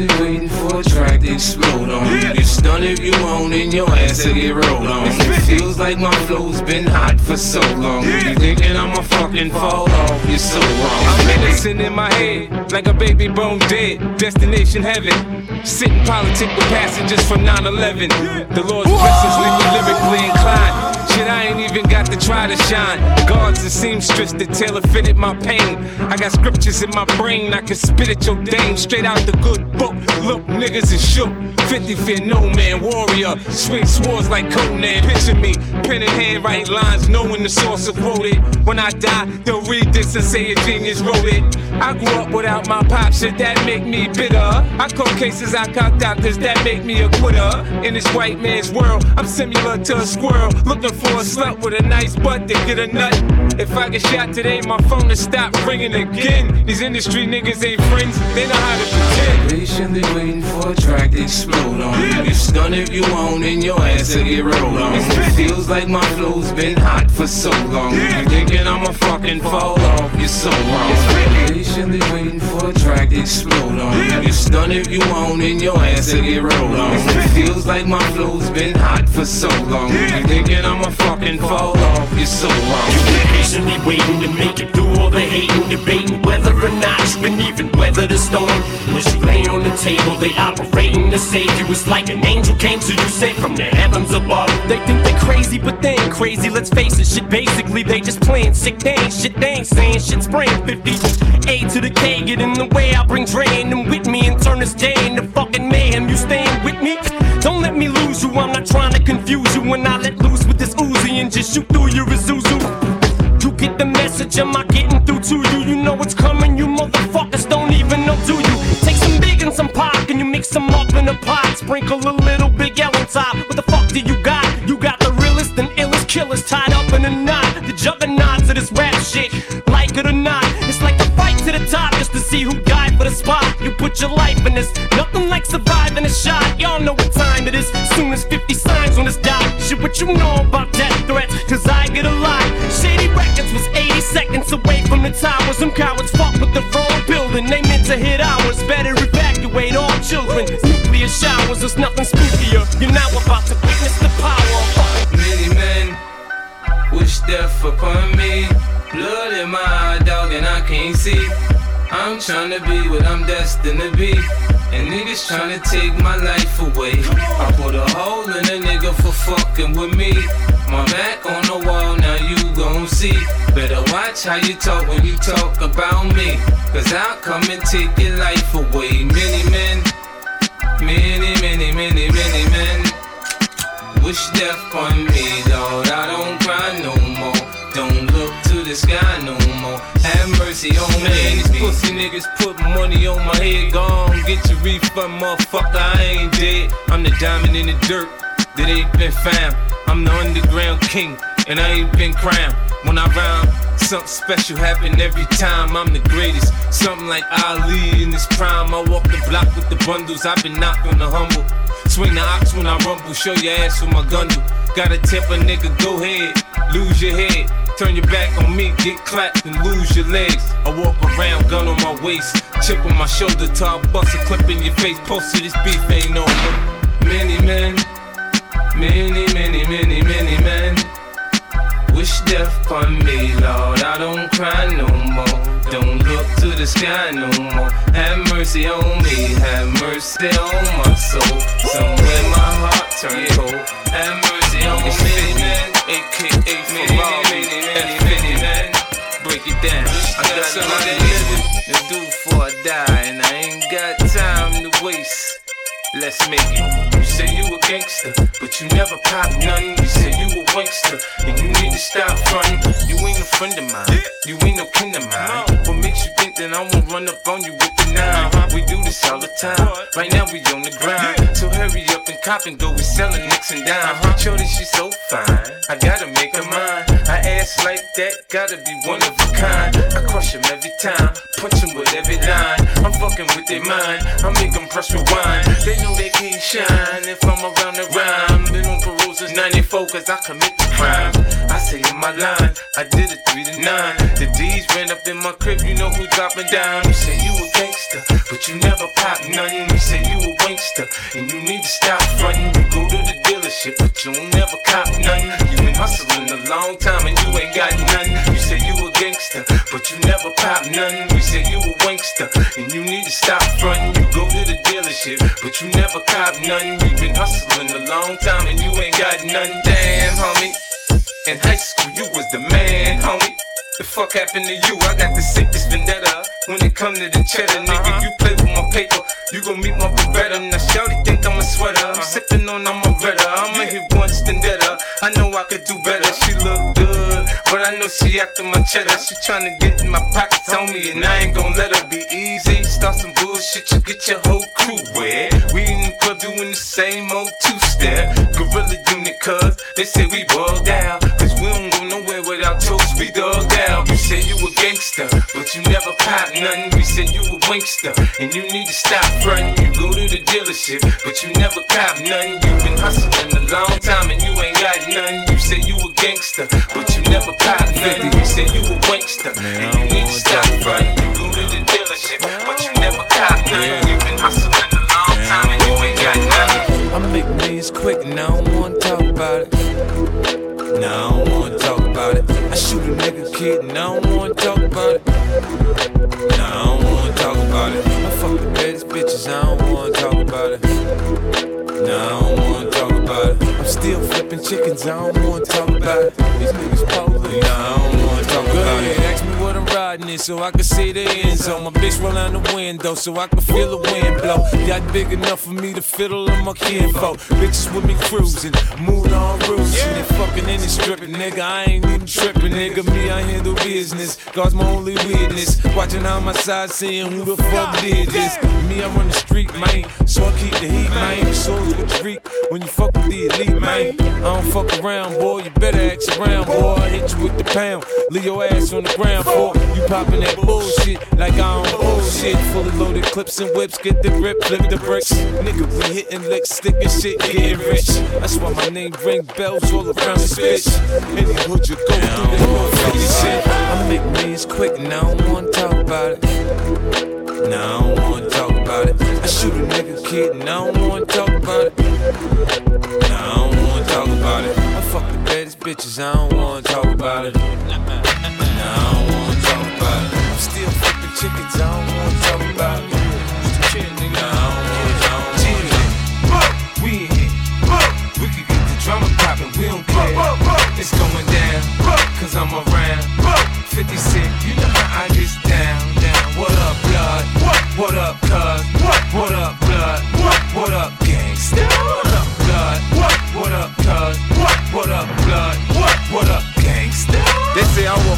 Patiently waiting for a track to explode on. You get stunned if you own and your ass will get rolled on. It feels like my flow's been hot for so long. You thinking I'ma fucking fall off? You're so wrong. I'm menacing in my head, like a baby bone dead. Destination heaven. Sitting politic with passengers from 9 11. The Lord's blessings leave me lyrically inclined. Shit, I ain't even got to try to shine. Guards and seamstress that tailor fitted my pain. I got scriptures in my brain, I can spit at your dame straight out the good book. Look, niggas is shook. 50 fear no man, warrior. Swing swords like Conan. Picture me, pen in hand, write lines, knowing the source of quoted. When I die, they'll read this and say a genius wrote it. I grew up without my pop, shit that make me bitter. I caught cases, I caught doctors that make me a quitter. In this white man's world, I'm similar to a squirrel. Looking for a slut with a nice butt to get a nut. If I get shot today, my phone will stop ringing again. These industry niggas ain't friends, they know how to pretend. Patiently waiting for a track to explode on. You stun if you own and your ass will get rolled on. It feels like my flow's been hot for so long. You thinking I'ma fucking fall off? You're so wrong. Patiently waiting for a track to explode on. You get stunned if you want, and your ass will get rolled on. It feels like my flow's been hot for so long. You thinking I'ma fucking fall off? You're so wrong. You've been patiently waiting to make it through all the hating, debating whether or not you can even weather the storm. As you lay on the table, they operating to save you. It's like an angel came to you, say from the heavens above. They think they're crazy, but they ain't crazy. Let's face it, shit. Basically, they just playing sick. They ain't shit. They ain't saying shit. Spraying 50 A to the K, get in the way. I bring drain them with me and turn this day into fucking mayhem. You staying with me? Don't let me lose you. I'm not trying to confuse you when I let loose with this Uzi and just shoot through your Isuzu. You get the message, am I getting through to you? You know it's coming, you motherfuckers don't even know, do you? Take some big and some pop, and you mix them up in a pot. Sprinkle a little big L on top. What the fuck do you got? You got the realest and illest killers tied up in a knot. The juggernauts of this rap shit, see who died for the spot. You put your life in this, nothing like surviving a shot. Y'all know what time it is. Soon as 50 signs on this dot. Shit, what you know about death threats? Cause I get a lot. Shady Records was 80 seconds away from the towers. Them cowards fuck with the wrong building. They meant to hit ours. Better evacuate all children. Nuclear showers, there's nothing spookier. You're now about to witness the power. Many men wish death upon me. Blood in my eye, dog, and I can't see. I'm tryna be what I'm destined to be. And niggas tryna take my life away. I put a hole in a nigga for fucking with me. My back on the wall, now you gon' see. Better watch how you talk when you talk about me. Cause I'll come and take your life away. Many men, many, many, many, many men wish death on me, Lord. I don't cry no more. Don't look to the sky no more. Have mercy on me. Pussy niggas put money on my head. Gone, get your refund, motherfucker. I ain't dead. I'm the diamond in the dirt that ain't been found. I'm the underground king, and I ain't been crowned. When I rhyme, something special happen every time. I'm the greatest. Something like Ali in his prime. I walk the block with the bundles. I've been knocked on the humble. Swing the ox when I rumble, show your ass with my gun. Gotta tip a nigga, go ahead, lose your head. Turn your back on me, get clapped and lose your legs. I walk around, gun on my waist, chip on my shoulder, till bust a clip in your face. Post to this beef ain't over. Many men, many, many, many, many men wish death on me, Lord. I don't cry no more. Don't look to the sky no more. Have mercy on me, have mercy on my soul. Somewhere my heart turned cold. Have mercy on me, men, aka Ferrari, F50. Break it down. I got something to do before I die, and I ain't got time to waste. Let's make it. You say you a gangster, but you never pop none. You say you a wankster, and you need to stop frontin'. You ain't a friend of mine, you ain't no kin of mine. What makes you think that I won't run up on you with the nine? We do this all the time. Right now we on the grind, so hurry up and cop and go. We sellin' nicks and dimes. Shorty, she so fine. I gotta make her mine. Ass like that, gotta be one of a kind. I crush 'em every time, punch 'em with every line. I'm fucking with their mind, I make make 'em press rewind. They know they can't shine if I'm around the rhyme. Since 94 cause I commit the crime. I say in my line, I did it 3 to 9. The D's ran up in my crib, you know who dropping down. You say you a gangster, but you never pop nothing. You say you a wankster, and you need to stop frontin'. You go to the dealership, but you don't never cop nothing. You been hustling a long time and you ain't got nothing. You say you a gangster, but you never pop nothing. You say you a wankster, and you need to stop frontin'. You go to the dealership, but you never cop nothing. You been hustling a long time and you ain't got nothing. Damn, homie. In high school, you was the man, homie. The fuck happened to you? I got the sickest vendetta. When it come to the cheddar, nigga, you play with my paper. You gon' meet my Beretta. Now, Shorty think I'm a sweater. I'm uh-huh. sippin' on, I'm a. I'ma hit once, then. I know I could but I know she after my cheddar. She tryna get in my pockets on me, and I ain't gon' let her be easy. Start some bullshit, you get your whole crew wet. We in the club doing the same old two-step. Gorilla unit, cuz they say we bugged out. Cause we don't go nowhere without toast, we dug out. You say you a gangster, but you never pop nothing. We say you a wankster, and you need to stop frontin'. You go to the dealership, but you never cop nothing. You've been hustling a long time and you ain't got nothing. You say you a gangster, but you never pop nothing. You say you a wankster, and you need to stop frontin'. You go to the dealership, but you never cop nothing. You've been hustling a long time and you ain't got nothing. I make millions quick and I don't wanna talk about it. Nah, I don't wanna talk about it. I shoot a nigga kid and I don't wanna talk about it. Nah, I don't wanna talk about it. I fuck the baddest bitches, I don't wanna talk about it. Nah, I don't wanna still flipping chickens, I don't wanna talk about it. These niggas police. Nah, I don't wanna talk about it. Ask me what I'm riding in so I can see the end zone. My bitch roll out the window so I can feel the wind blow. Got big enough for me to fiddle on my kinfolk. Bitches with me cruising, moon on roots. And they fucking in the stripping, nigga. I ain't even tripping, nigga. Me, I handle business. God's my only witness. Watching on my side, seeing who the fuck did this. Me, I run the street, man. So I keep the heat, man. So with the freak when you fuck with the elite, man. I don't fuck around, boy. You better act around, boy. I hit you with the pound. Leave your ass on the ground, boy. you popping that bullshit like I don't bullshit. Fully loaded clips and whips, get the grip, flip the bricks. Nigga, we hitting licks, sticking shit, getting rich. That's why my name ring bells all around this bitch. Any hood you go through, they gon' feel shit. I make millions quick, and I don't wanna talk about it. Nah, I don't wanna talk about it. I shoot a nigga kid, and I don't wanna talk about it. Wanna talk about it. I fuck the baddest bitches, I don't wanna talk about it. Nah, I don't wanna talk about it. I'm still flipping chickens, I don't wanna talk about it. Nah, I don't wanna talk about it. We in here. We can get the drama poppin', we don't care. It's going down, cause I'm around. 50 Cent, you know how I get down, down. What up, blood? What up, cuz? What up, blood?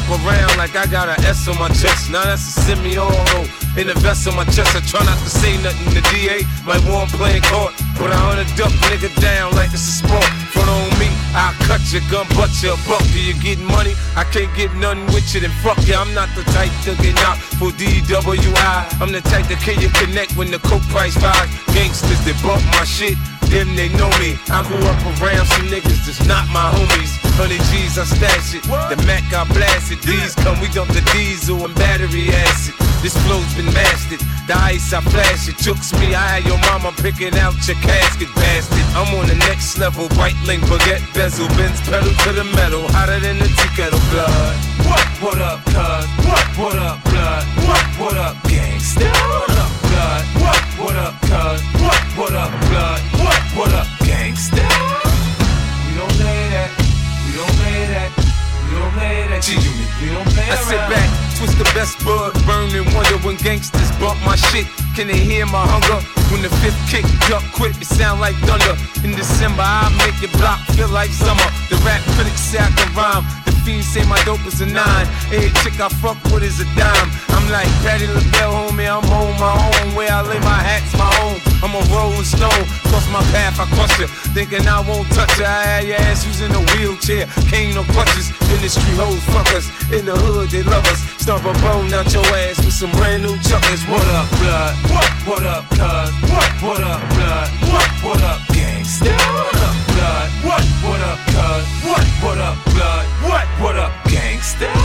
Around like I got an S on my chest. Now that's a semi-auto. In the vest on my chest, I try not to say nothing. The DA might want playing court, but I wanna duck nigga down like it's a sport. Front on me, I'll cut your gun, butt your buck. Do you get money? I can't get nothing with you, then fuck you. I'm not the type to get out for DWI. I'm the type to kill you connect when the coke price rise. Gangsters that bump my shit, them they know me. I grew up around some niggas that's not my homies. Hundred G's, I stash it. The Mac, I blast it. These come, we dump the diesel and battery acid. This flow's been mastered. The ice, I flash it. Jukes me, I had your mama picking out your casket, bastard. I'm on the next level. White link, baguette, bezel, Benz pedal to the metal. Hotter than the tea kettle blood. What? What up, cuz? What? What up, blood? What? What up, gangsta? What up, when gangsters bump my shit. Can they hear my hunger? When the fifth kick up quick, it sound like thunder. In December, I make your block feel like summer. The rap critics say I can rhyme. Fiends say my dope is a nine. Every chick I fuck with is a dime. I'm like Patti LaBelle, homie. I'm on my own. Where I lay my hat's my home. I'm a rolling stone. Cross my path, I crush you. Thinking I won't touch you. I had your ass using a wheelchair. Cane no crutches. Industry hoes fuck us. In the hood, they love us. Stomp a bone out your ass with some brand new chuckers. What up, blood? What? What up, cuz? What? What up, blood? What? What up, gangsta? What up, blood? What? What what up, gangsta?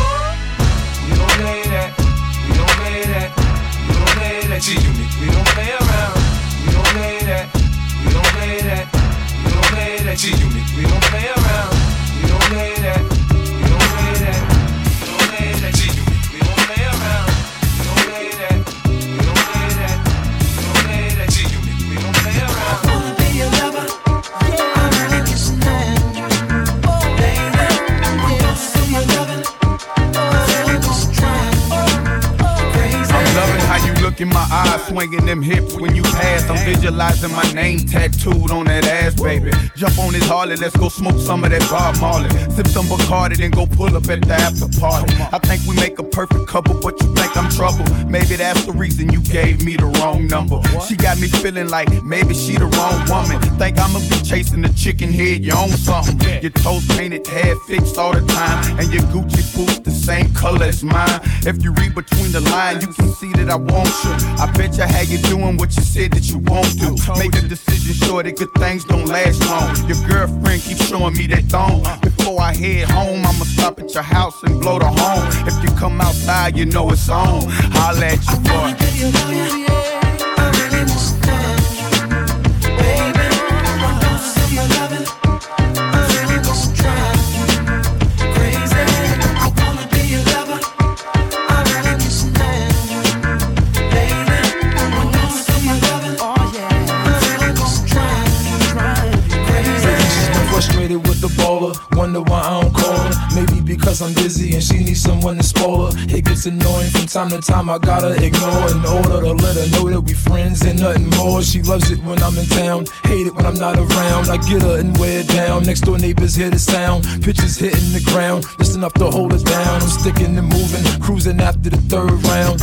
Look in my eyes, swinging them hips when you pass. I'm visualizing my name tattooed on that ass, baby. Jump on this Harley, let's go smoke some of that Bob Marley. Sip some Bacardi, then go pull up at the after party. I think we make a perfect couple, but you think I'm trouble. Maybe that's the reason you gave me the wrong number. She got me feeling like maybe she the wrong woman. Think I'ma be chasing the chicken head, you own something. Your toes painted, hair fixed all the time, and your Gucci boots the same color as mine. If you read between the lines, you can see that I want you. I bet you how you doing what you said that you won't do. Make a decision sure that good things don't last long. Your girlfriend keeps showing me that thong. Before I head home, I'ma stop at your house and blow the horn. If you come outside, you know it's on. Holla at you, boy. Wonder why I don't. Because I'm busy and she needs someone to spoil her. It gets annoying from time to time. I gotta ignore in order to let her know that we friends and nothing more. She loves it when I'm in town, hate it when I'm not around. I get her and wear it down. Next door neighbors hear the sound. Pitches hitting the ground, just enough to hold her down. I'm sticking and moving, cruising after the third round.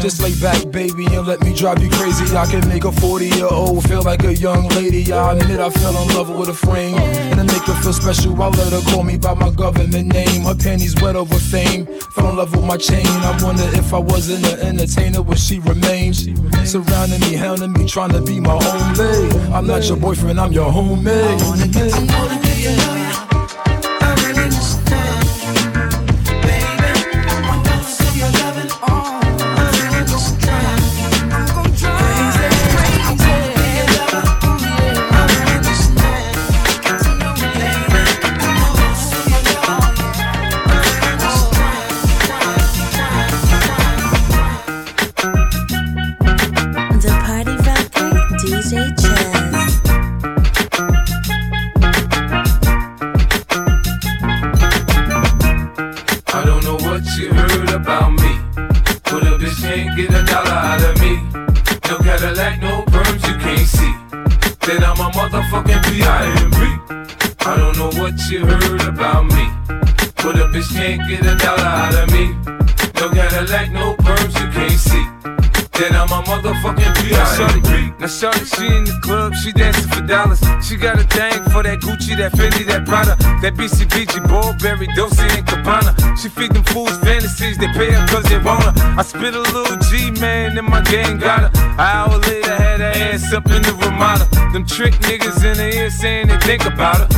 Just lay back, baby, and let me drive you crazy. I can make a 40 year old feel like a young lady. I admit I fell in love with a frame, and to make her feel special, I let her her call me by my government name. Her panties wet over fame. Fell in love with my chain. I wonder if I wasn't an entertainer, would she remain? Surrounding me, hounding me, trying to be my only. I'm not your boyfriend, I'm your homie. I wanna get, wanna get you. That Prada, that BCBG, Burberry, Dolce and Gabbana. She feed them fools fantasies, they pay her cause they want her. I spit a little G, man, and my gang got her. An hour later, had her ass up in the Ramada. Them trick niggas in the ear saying they think about her.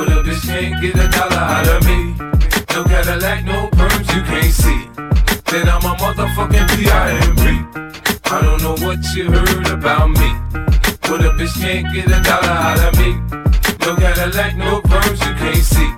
But a bitch can't get a dollar out of me. No Cadillac, no perms, you can't see. Then I'm a motherfucking P-I-M-P. I don't know what you heard about me. But a bitch can't get a dollar out of me. No Cadillac, no perms you can't see.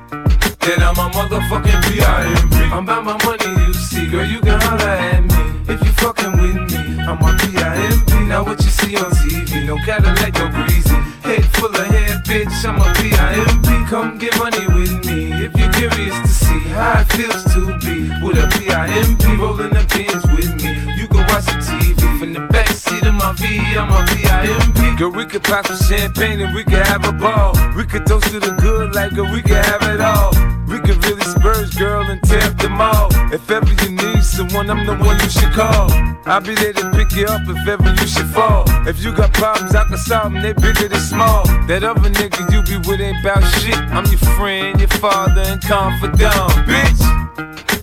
Then I'm a motherfucking B.I.M.B. I'm about my money, you see. Girl, you can holler at me if you fucking with me. I'm a B.I.M.B. Now what you see on TV, no Cadillac, no greasy. Head full of hair, bitch, I'm a Come get money with me if you're curious to see how it feels to be with a B.I.M.B. rolling the pins with me. You can watch the TV from the backseat of my V, I'm a B.I.M.B. Girl, we could pop some champagne and we could have a ball. We could toast to the good like girl, we could have it all. We could really spurge, girl, and tear up them all. If ever you need someone, I'm the one you should call. I'll be there to pick you up if ever you should fall. If you got problems, I can solve them, they bigger than small. That other nigga you be with ain't about shit. I'm your friend, your father, and confidant, bitch.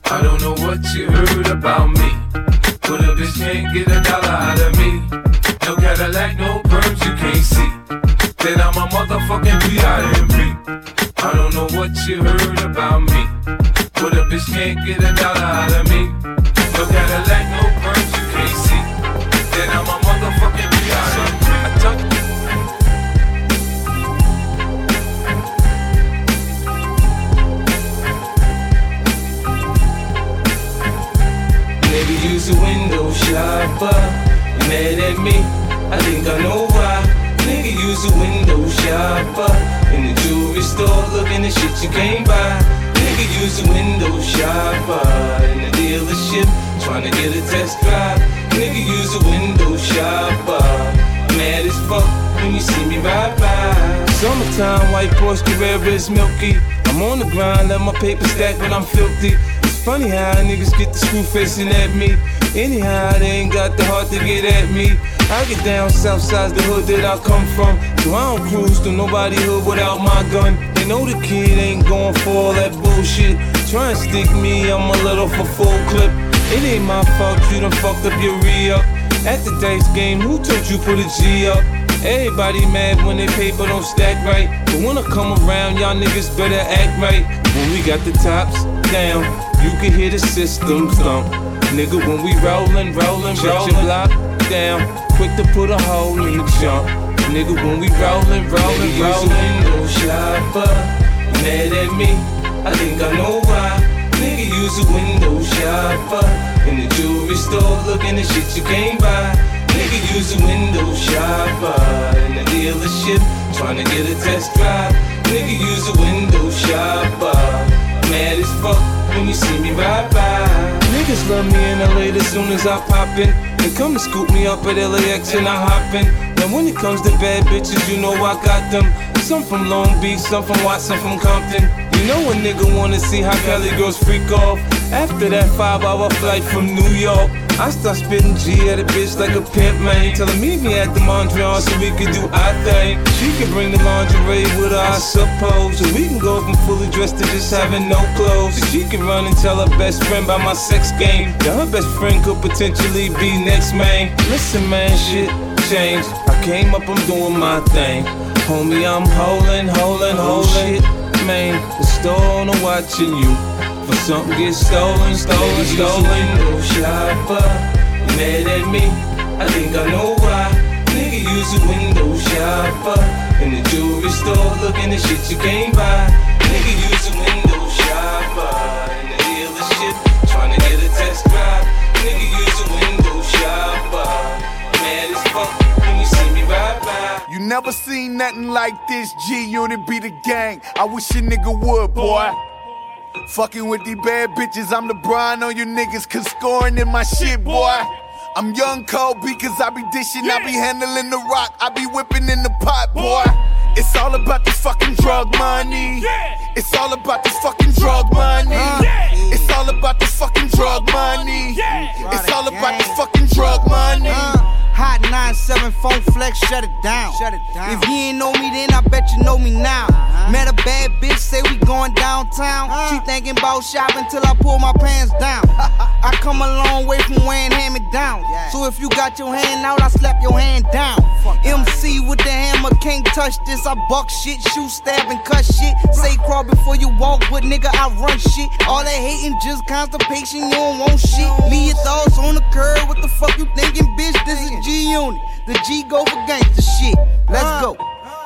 I don't know what you heard about me. But a bitch can't get a dollar out of me. No Cadillac, no perms, you can't see. Then I'm a motherfucking B.I.M.B. I don't know what you heard about me. But a bitch can't get a dollar out of me. No Cadillac, no perms, shopper. Mad at me, I think I know why. Nigga use a window shopper. In the jewelry store, looking at shit you can't buy. Nigga use a window shopper. In the dealership, trying to get a test drive. Nigga use a window shopper. Mad as fuck when you see me ride by. Summertime, white Porsche Carrera is milky. I'm on the grind, let my paper stack when I'm filthy. Funny how niggas get the screw facing at me. Anyhow, they ain't got the heart to get at me. I get down south side the hood that I come from. So I don't cruise to nobody hood without my gun. They know the kid ain't going for all that bullshit. Try and stick me, I'm a little for full clip. It ain't my fault you done fucked up your re up. At the dice game, who told you put a G up? Everybody mad when they paper don't stack right. But when I come around, y'all niggas better act right. When we got the tops down, you can hear the system thump. Nigga, when we rollin', rollin', rollin', block down, quick to put a hole in the jump. Nigga, when we rollin', rollin', rollin', window shopper, mad at me. I think I know why. Nigga, use a window shopper in the jewelry store, looking at shit you can't buy. Nigga use a window shopper in the dealership, trying to get a test drive. Nigga use a window shopper. Mad as fuck when you see me ride by. Niggas love me in LA as soon as I pop in. They come and scoop me up at LAX and I hop in. Now when it comes to bad bitches, you know I got them. Some from Long Beach, some from Watson, from Compton. You know a nigga wanna see how Cali girls freak off. After that five hour flight from New York. I start spitting G at a bitch like a pimp, man. Tell her meet me at the Mondrian so we can do our thing. She can bring the lingerie with her, I suppose. So we can go from fully dressed to just having no clothes. So she can run and tell her best friend about my sex game. Now her best friend could potentially be next, man. Listen, man, shit changed. I came up, I'm doing my thing. Homie, I'm holding, holding, holding. Shit, man, the store owner watching you. For something get stolen, stolen, stolen. Window shopper, mad at me. I think I know why. Nigga use a window shopper in the jewelry store, looking at shit you can't buy. Nigga use never seen nothing like this. G Unit be the gang. I wish a nigga would, boy. Fucking with these bad bitches, I'm the Brian on you niggas, cause scoring in my shit, boy. I'm young Kobe, cause I be dishing, I be handling the rock, I be whipping in the pot, boy. It's all about this fucking drug money. It's all about this fucking drug money. It's all about this fucking drug money. It's all about this fucking drug money. Hot 97 Funk Flex, shut it down. Shut it down. If you ain't know me then, I bet you know me now. Uh-huh. Met a bad bitch, say we going downtown. Uh-huh. She thinking about shopping till I pull my pants down. I come a long way from wearing hand me down. So if you got your hand out, I slap your hand down. MC with the hammer, can't touch this. I buck shit, shoot, stab, and cut shit. Say crawl before you walk, but nigga, I run shit. All that hating, just constipation, you don't want shit. Leave your thoughts on the curb, what the fuck you thinking, bitch? This is G Unit. The G go for gangster shit. Let's uh. go.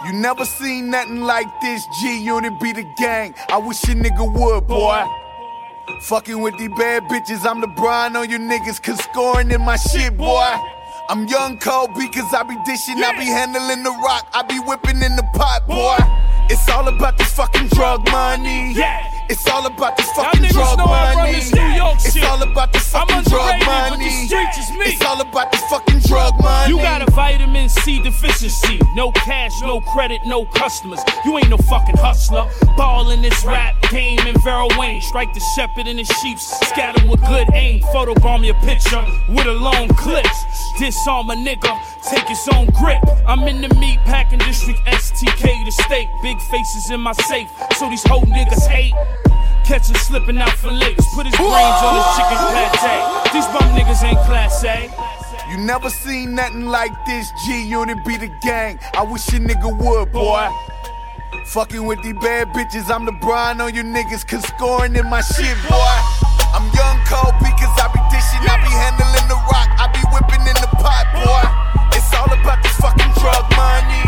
You never seen nothing like this. G Unit be the gang. I wish a nigga would, boy. Fucking with these bad bitches, I'm the Brian on you niggas, cause scoring in my shit, boy. I'm young Kobe, cause I be dishing, I be handling the rock, I be whipping in the pot, boy. It's all about this fucking drug money. It's all about this fucking drug know I run money. this New York It's shit. all about this I'm fucking drug underrated, but the money. is me. It's all about this fucking drug money. You got a vitamin C deficiency. No cash, no credit, no customers. You ain't no fucking hustler. Ball in this rap game in Vera Wang. Strike the shepherd and the sheep. Scatter with good aim. Photobomb your picture with a long clip. Disarm a nigga. Take his own grip. I'm in the meat packing district. STK the state. Big faces in my safe. So these whole niggas hate. Catch him slipping out for licks. Put his brains on his chicken pate. These bum niggas ain't class A. You never seen nothing like this. G Unit be the gang. I wish a nigga would, boy. Fucking with these bad bitches, I'm the Brian on you niggas, cause scoring in my shit, boy. I'm young Kobe, cause I be dishing, I be handling the rock, I be whipping in the pot, boy. It's all about this fucking drug money.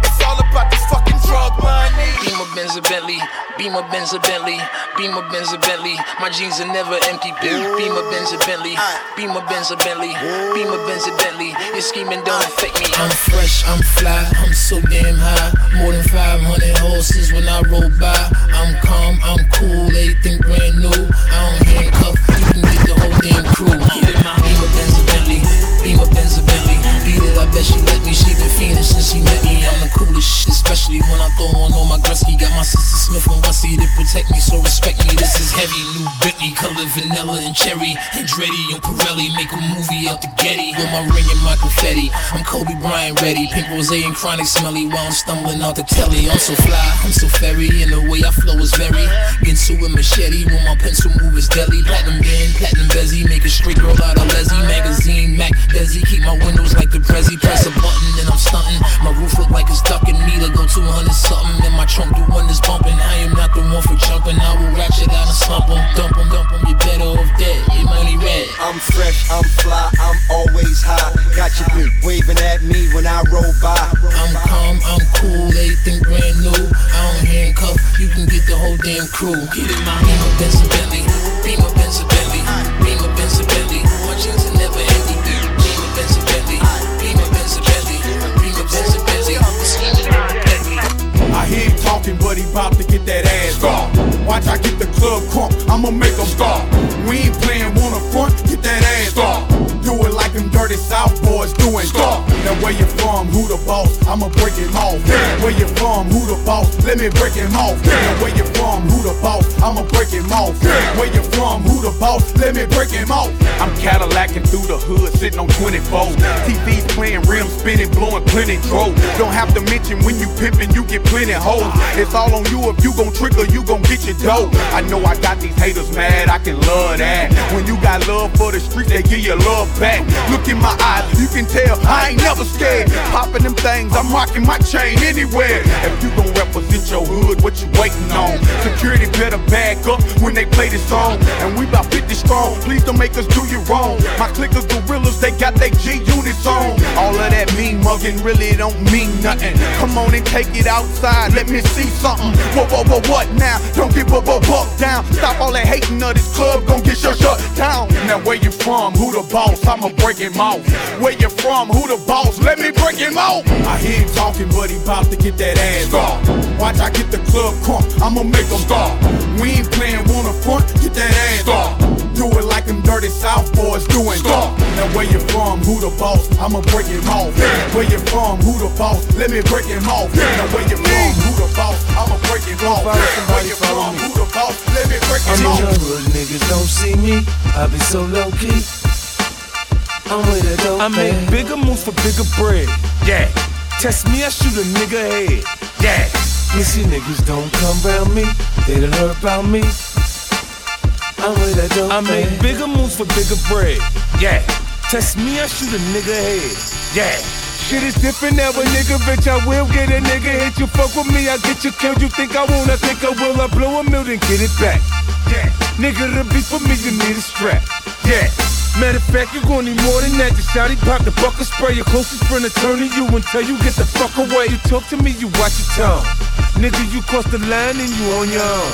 It's all about this fucking drug money. Beamer Benz a Bentley, Beamer Benz a Bentley. Beamer, Benz, or Bentley. My jeans are never empty. Beamer, Benz, or Bentley. Beamer, Benz, or Bentley. Beamer, Benz, or Bentley. Your scheming don't affect me. I'm fresh, I'm fly, I'm so damn high. More than 500 horses when I roll by. I'm calm, I'm cool, everything brand new. I don't handcuff, you can get the whole damn crew. Beamer, Benz, or Bentley. Beamer, Benz, or Bentley. Beat it, I bet she let me. She been fiending since she met me. I'm the coolest shit, especially when I throw on all my Gretzky. Got my sister Smith and Wessie to protect me, so respect me. This is heavy, new Bentley, color vanilla and cherry. Andretti and Pirelli make a movie out the Getty with my ring and my confetti. I'm Kobe Bryant ready, pink rose and chronic smelly while I'm stumbling out the telly. I'm so fly, I'm so fairy, and the way I flow is very. Ginsu with machete when my pencil move is deadly. Platinum band, platinum bezzy, make a straight girl out of Leslie. Magazine, Mac, Desi, keep my windows like the Prezi. Press a button and I'm stunting. My roof look like it's ducking me to go 200 something. And my trunk do one is bumping. I am not the one for jumping. I will ratchet out and slump 'em, dump 'em, dump 'em. You better off dead. Your money red. I'm fresh, I'm fly, I'm always high. Got your bitch waving at me when I roll by. I'm calm, I'm cool, everything brand new. I don't handcuff, you can get the whole damn crew. Get in my Beamer, Benz, Bentley. Beamer, Benz, Bentley. Beamer, Benz, Bentley. My jeans are never. Talking, but he bout to get that ass scar. Watch I get the club crunk, I'ma make him scar. We ain't playing up front, get that ass scar. Do it like them dirty South boys doing scar. Now where you from, who the boss, I'ma break him off. Where you from, who the boss, let me break him off. Now where you from, who the boss, I'ma break him off. Where you from, who the boss, let me break him off. I'm Cadillacing through the hood, sitting on 24. TV's playing, rims spinning, blowing plenty dro. Don't have to mention when you pimping, you get plenty hoes. It's all on you if you gon' trigger, you gon' get your dough. I know I got these haters mad, I can love that. When you got love for the streets, they give you love back. Look in my eyes, you can tell I ain't never scared. Popping them things, I'm rocking my chain anywhere. If you gon' represent your hood, what you waiting on? Security better back up when they play this song. And we about 50 strong, please don't make us do you wrong. My clickers, gorillas, they got they G units on. All of that mean mugging really don't mean nothing. Come on and take it outside, let me see something. Whoa, whoa, whoa, what now? Don't give up, what, what down. Stop all that hating of this club, gon' get shut, shut down. Now where you from? Who the boss? I'ma break him off. Where you from? Who the boss? Let me break him off. I hear him talking, but he bout to get that ass scar. Watch I get the club crunk, I'ma make him scar. We ain't playing one up front, get that ass scar. Do it like them dirty South boys doing scar. Now where you from? Who the boss? I'ma break him off. Where you from? Who the boss? Let me break him off. Now where you from? Who the boss? I'ma break him off. Where you from? Who the boss? Let me break him off. I'm in off. the hood, niggas don't see me. I be so low key. I'm with a dope I make bigger moves for bigger bread. Yeah. Test me, I shoot a nigga head. Yeah. Missy niggas don't come round me. They done heard about me. I'm with a dope I make bigger moves for bigger bread. Yeah. Test me, I shoot a nigga head. Yeah. Shit is different now, a nigga bitch. I will get a nigga hit you. Fuck with me, I get you killed. You think I won't? I think I will. I blow a million, get it back. Yeah. Nigga, to be for me, you need a strap. Yeah. Matter of fact, you gon' need more than that. Just shouty pop the bucket spray. Your closest friend will turn to you until you get the fuck away. You talk to me, you watch your tongue. Nigga, you cross the line and you on your own.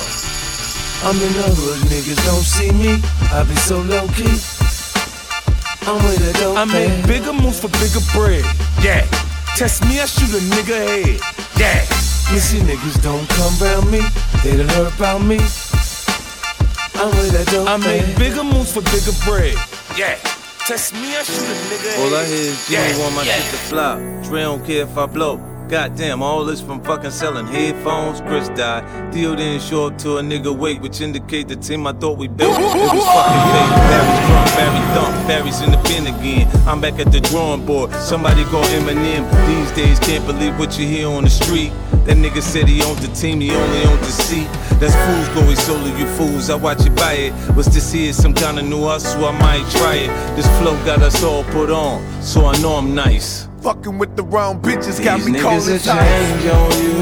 I'm in the hood, niggas don't see me. I be so low key. I'm with a dope I make bigger moves for bigger bread. Yeah. Test me, I shoot a nigga head. Yeah. Missy niggas don't come round me. They done heard about me. I'm with a dope I make bigger moves for bigger bread. Yeah. Test me, I shoot a nigga. All I hear is Jimmy Yeah, want my yeah. shit to flop. Dre don't care if I blow. Goddamn, all this from fucking selling headphones. Chris died. Deal didn't show up to a nigga wake, which indicate the team I thought we built. It was fucking fake. Barry's drunk, Barry thump, Barry's in the bin again. I'm back at the drawing board. Somebody call Eminem. These days can't believe what you hear on the street. That nigga said he owned the team, he only owned the seat. That's fools go, he sold you fools. I watch you buy it. What's this here? Some kind of new hustle, I might try it. This flow got us all put on, so I know I'm nice. Fucking with the wrong bitches got me calling change on you.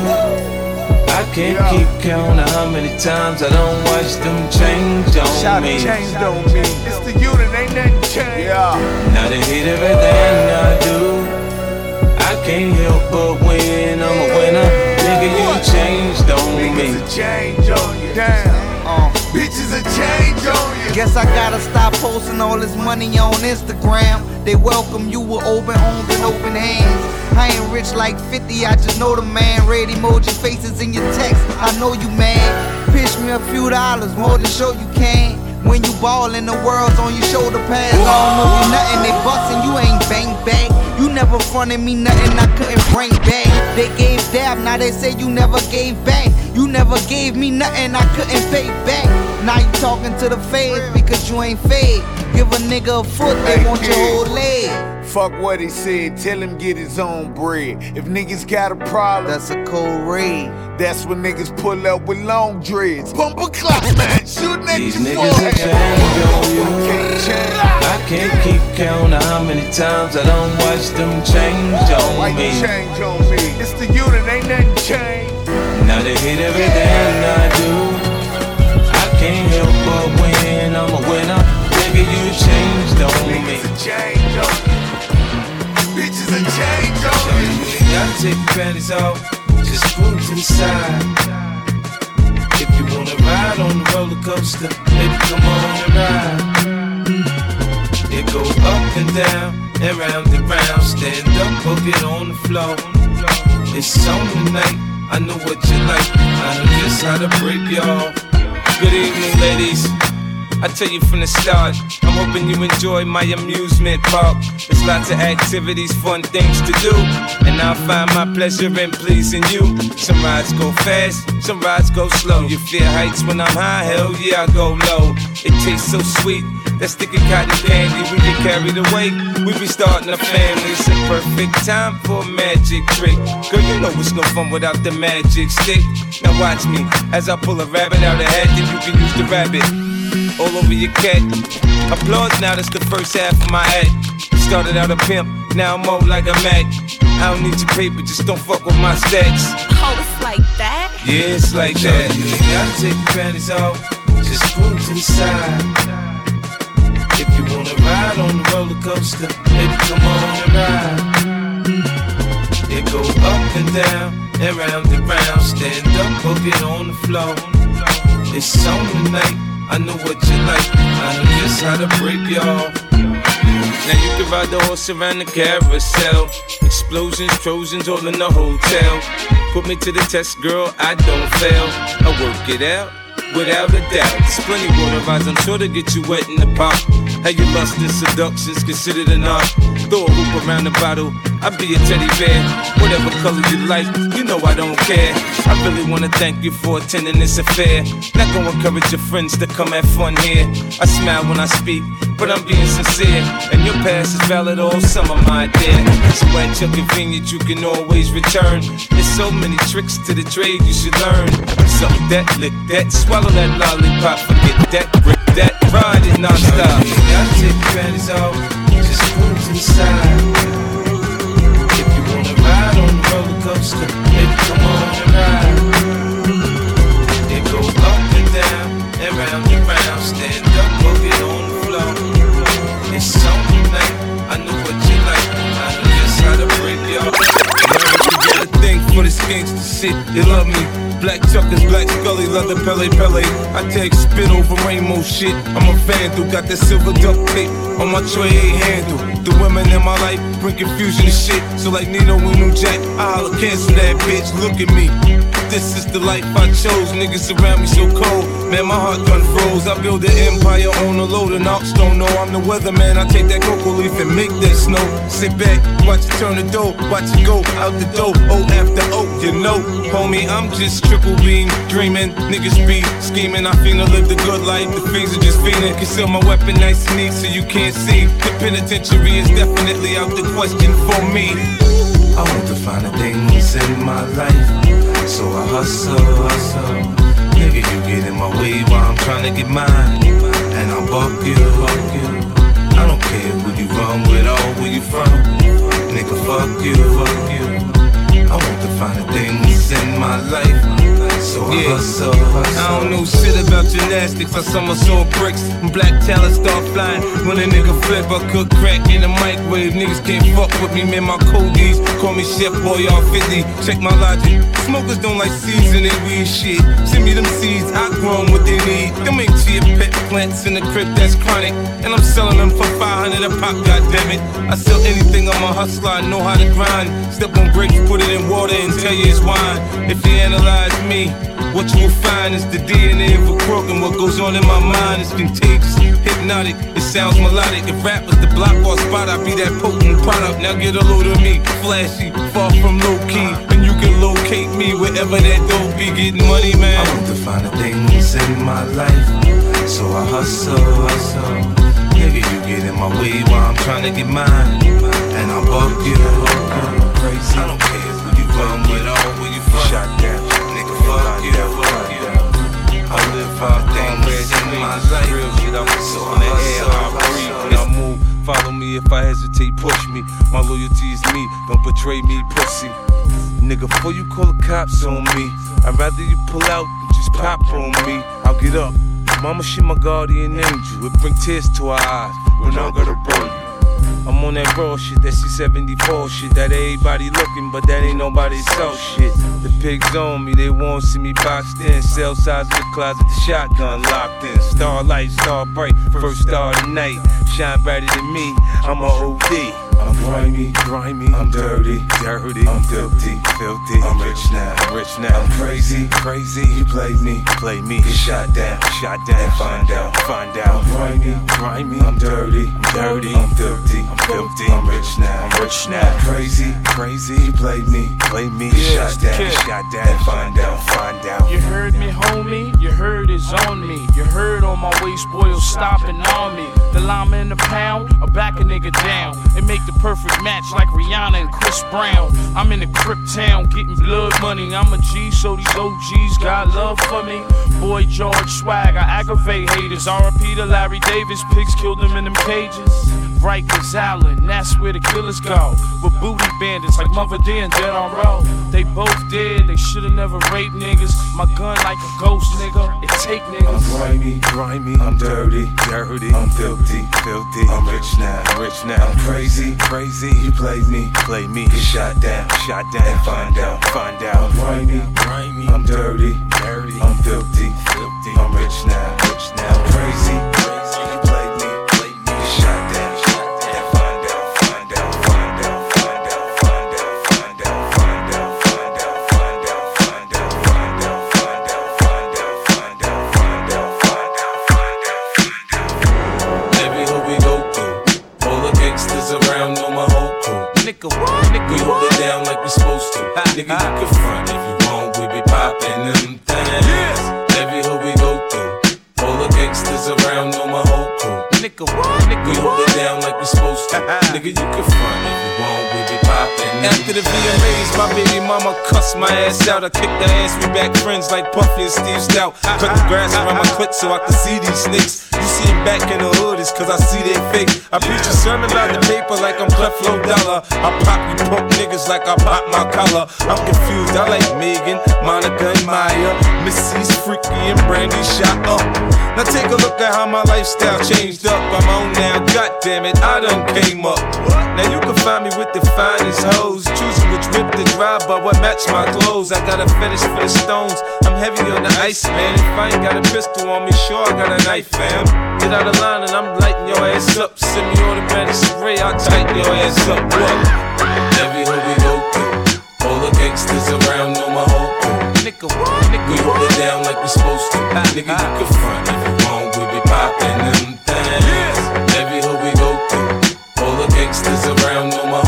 I can't Yeah. keep count of how many times I don't watch them change on Shot me. changed on me. It's the unit, ain't nothing changed. Yeah. Now they hate everything I do. I can't help but win. I'm a winner. Nigga, you changed on me. Niggas a change on you. Damn. Uh. Guess I gotta stop posting all this money on Instagram. They welcome you with open arms and open hands. I ain't rich like 50, I just know the man. Red emoji faces in your text, I know you mad. Pitch me a few dollars, more than show you can. When you ballin', the world's on your shoulder pads. I don't know you nothing, they bustin', you ain't bang bang. You never fronted me nothing I couldn't bring back. They gave dab, now they say you never gave back. You never gave me nothing I couldn't pay back. Now you talking to the feds because you ain't fed. Give a nigga a foot, they want your whole leg. Fuck what he said, tell him get his own bread. If niggas got a problem, that's a cold raid. That's when niggas pull up with long dreads. Bumper clock, man, shooting at These your niggas will change on you. Can't change. I can't keep count of how many times I don't watch them change Why on you me. change on me? It's the unit, ain't nothing changed. Now they hate everything I do. I can't help but win. I'm a winner. Nigga, you changed on me. Change on me. Bitches a change on me. Gotta take your panties off. Just screw to the side. If you wanna ride on the roller coaster, baby, come on and ride. It go up and down and round and round. Stand up, book it on the floor. It's on tonight. I know what you like. I know just how to break y'all. Good evening, ladies. I tell you from the start, I'm hoping you enjoy my amusement park. There's lots of activities, fun things to do, and I'll find my pleasure in pleasing you. Some rides go fast, some rides go slow. You fear heights when I'm high, hell yeah, I go low. It tastes so sweet. That sticky cotton candy, we get carried away. We be starting a family. It's a perfect time for a magic trick. Girl, you know it's no fun without the magic stick. Now watch me as I pull a rabbit out of hat, then you can use the rabbit all over your cat. Applause now, that's the first half of my act. Started out a pimp, now I'm more like a Mac. I don't need your paper, just don't fuck with my stacks. Oh, it's like that? Yeah, it's like that. You ain't gotta take your panties off, just screw to the side. If you wanna ride on the roller coaster, baby, come on and ride. It go up and down and round and round. Stand up, book it on the floor. It's on tonight. I know what you like. I know just how to break y'all. Now you can ride the horse around the carousel. Explosions, Trojans, all in the hotel. Put me to the test, girl, I don't fail. I work it out. Without a doubt, there's plenty water rides, I'm sure to get you wet in the pot. How you lust and seduction's considered an art. Throw a hoop around the bottle, I'll be a teddy bear. Whatever color you like, you know I don't care. I really wanna thank you for attending this affair. Not gonna encourage your friends to come have fun here. I smile when I speak, but I'm being sincere. And your past is valid all summer, my dear. So at your convenience, you can always return. There's so many tricks to the trade you should learn. Suck that, lick that, swallow that lollipop, forget that, grip that, ride it non-stop. Gotta take your panties off, just screw to the side. If you wanna ride on the roller coaster, baby, come on and ride. It goes up and down and round and round. Stand up, book it on the floor. It's on tonight. I know what you like. I know just how to break y'all. America got a thing for this gangster shit. They love me. Black Chuckers, Black Scully, leather Pelle Pelle. I take spit over rainbow shit. I'm a fan vandal, got that silver duct tape on my tray handle. The women in my life bring confusion and shit. So like Nino and New Jack, I holla cancel that bitch. Look at me. This is the life I chose. Niggas around me so cold. Man, my heart gun froze. I build an empire on a load and ox don't know I'm the weatherman. I take that cocoa leaf and make that snow. Sit back, watch it turn the dough, watch it go out the door. O after O, you know, homie, I'm just triple beam dreaming. Niggas be scheming. I finna live the good life. The fiends are just fiending. Conceal my weapon nice and neat so you can't see. The penitentiary is definitely out the question for me. I want to find the things in my life. So I hustle, hustle. Nigga, you get in my way while I'm trying to get mine. And I'll buck you, buck you. I don't care who you run with or where you from. Nigga, fuck you, fuck you. I want to find the things in my life. So I yeah. hustle, hustle. I don't know shit about gymnastics. I somersault bricks. When black talent start flying. When a nigga flip, I cook crack in the microwave. Niggas can't fuck with me, man. My coldies call me Chef Boy, y'all 50. Check my logic. Smokers don't like seeds in weed shit. Send me them seeds, I grow them what they need. Them ain't chia pet plants in the crib that's chronic. And I'm selling them for 500 a pop, goddammit. I sell anything, I'm a hustler, I know how to grind. Step on brakes, put it in water and tell you it's wine. If you analyze me, what you will find is the DNA of a crook, and what goes on in my mind is contagious, hypnotic. It sounds melodic. If rap was the block or spot, I'd be that potent product. Now get a load of me, flashy, far from low key, and you can locate me wherever that dope be getting money, man. I want to find the things in my life, so I hustle, hustle. Nigga, you get in my way while I'm trying to get mine, and I'll buck you. Crazy. I don't care who you run with or where you from. Shot down, five things in my life, real shit. I'm so on the air, I breathe when I move. Follow me if I hesitate, push me. My loyalty is me, don't betray me, pussy. Nigga, before you call the cops on me, I'd rather you pull out and just pop on me. I'll get up. Mama, she my guardian angel. It bring tears to our eyes when I gotta burn you. I'm on that raw shit, that C74 shit. That everybody looking, but that ain't nobody so shit. The pigs on me, they won't see me boxed in. Cell size of the closet, the shotgun locked in. Starlight, star bright, first star of the night. Shine brighter than me, I'm a OD. I'm grimy, grimy, I'm dirty, dirty, I'm filthy, filthy. I'm rich now, I'm rich now. I'm crazy, crazy. You play me, play me. Get shot down, shot down. And find out, find out. I'm grimy, grimy, I'm dirty, I'm dirty, I'm filthy, I'm filthy. I'm rich now, I'm rich now. I'm crazy, crazy. You play me, play me. Get yeah, shot down, shot down. And find out, find out. You heard me, homie. You heard it's on me. You heard on my waist, boy, stopping on me. The lime in the pound, I back a nigga down and make the perfect match like Rihanna and Chris Brown. I'm in the Crip town getting blood money. I'm a G, so these OGs got love for me. Boy George Swag, I aggravate haters. RP to Larry Davis, pigs killed him in them cages. Rikers Island, that's where the killers go. With booty bandits like Mother Dear and Dead on Row. They both dead, they should've never raped niggas. My gun like a ghost nigga, it take niggas. I'm grimy, grimy, I'm dirty, dirty, I'm filthy, filthy. I'm rich now, rich now. I'm crazy, crazy. You play me, play me. Get shot down, shot down. And find out, find out. I'm grimy, grimy, I'm dirty, dirty, I'm filthy, filthy. I'm rich now, rich now. I'm crazy. Nigga, you can front if you want, we be poppin' them things. Every hood we go through, all the gangsters around know my whole crew. Nigga, what? Nigga, we hold it down like we supposed to. Nigga, you can front if you want, we be poppin'. After the My baby mama cussed my ass out. I kicked her ass, we back friends like Puffy and Steve Stoute. Cut the grass around my clit so I can see these snakes. You see him back in the hood, it's cause I see they fake. I preach a sermon about the paper like I'm Creflo Dollar. I pop you punk niggas like I pop my collar. I'm confused, I like Megan, Monica, and Mya. Missy's freaky and Brandy shot up. Now take a look at how my lifestyle changed up. I'm on now, god damn it, I done came up. Now you can find me with the finest hoes. Choosing which whip to drive, but what match my clothes. I got a fetish for the stones. I'm heavy on the ice, man. If I ain't got a pistol on me, sure I got a knife, fam. Get out of line and I'm lighting your ass up. Send me automatic spray, I'll tighten your ass up. What? Every hood we go through, all the gangsters around know my whole crew. Nigga, what? Nigga, we hold it down like we supposed to. Nigga, you can front if you want, we be poppin' them things. Every hood we go through, all the gangsters around know my.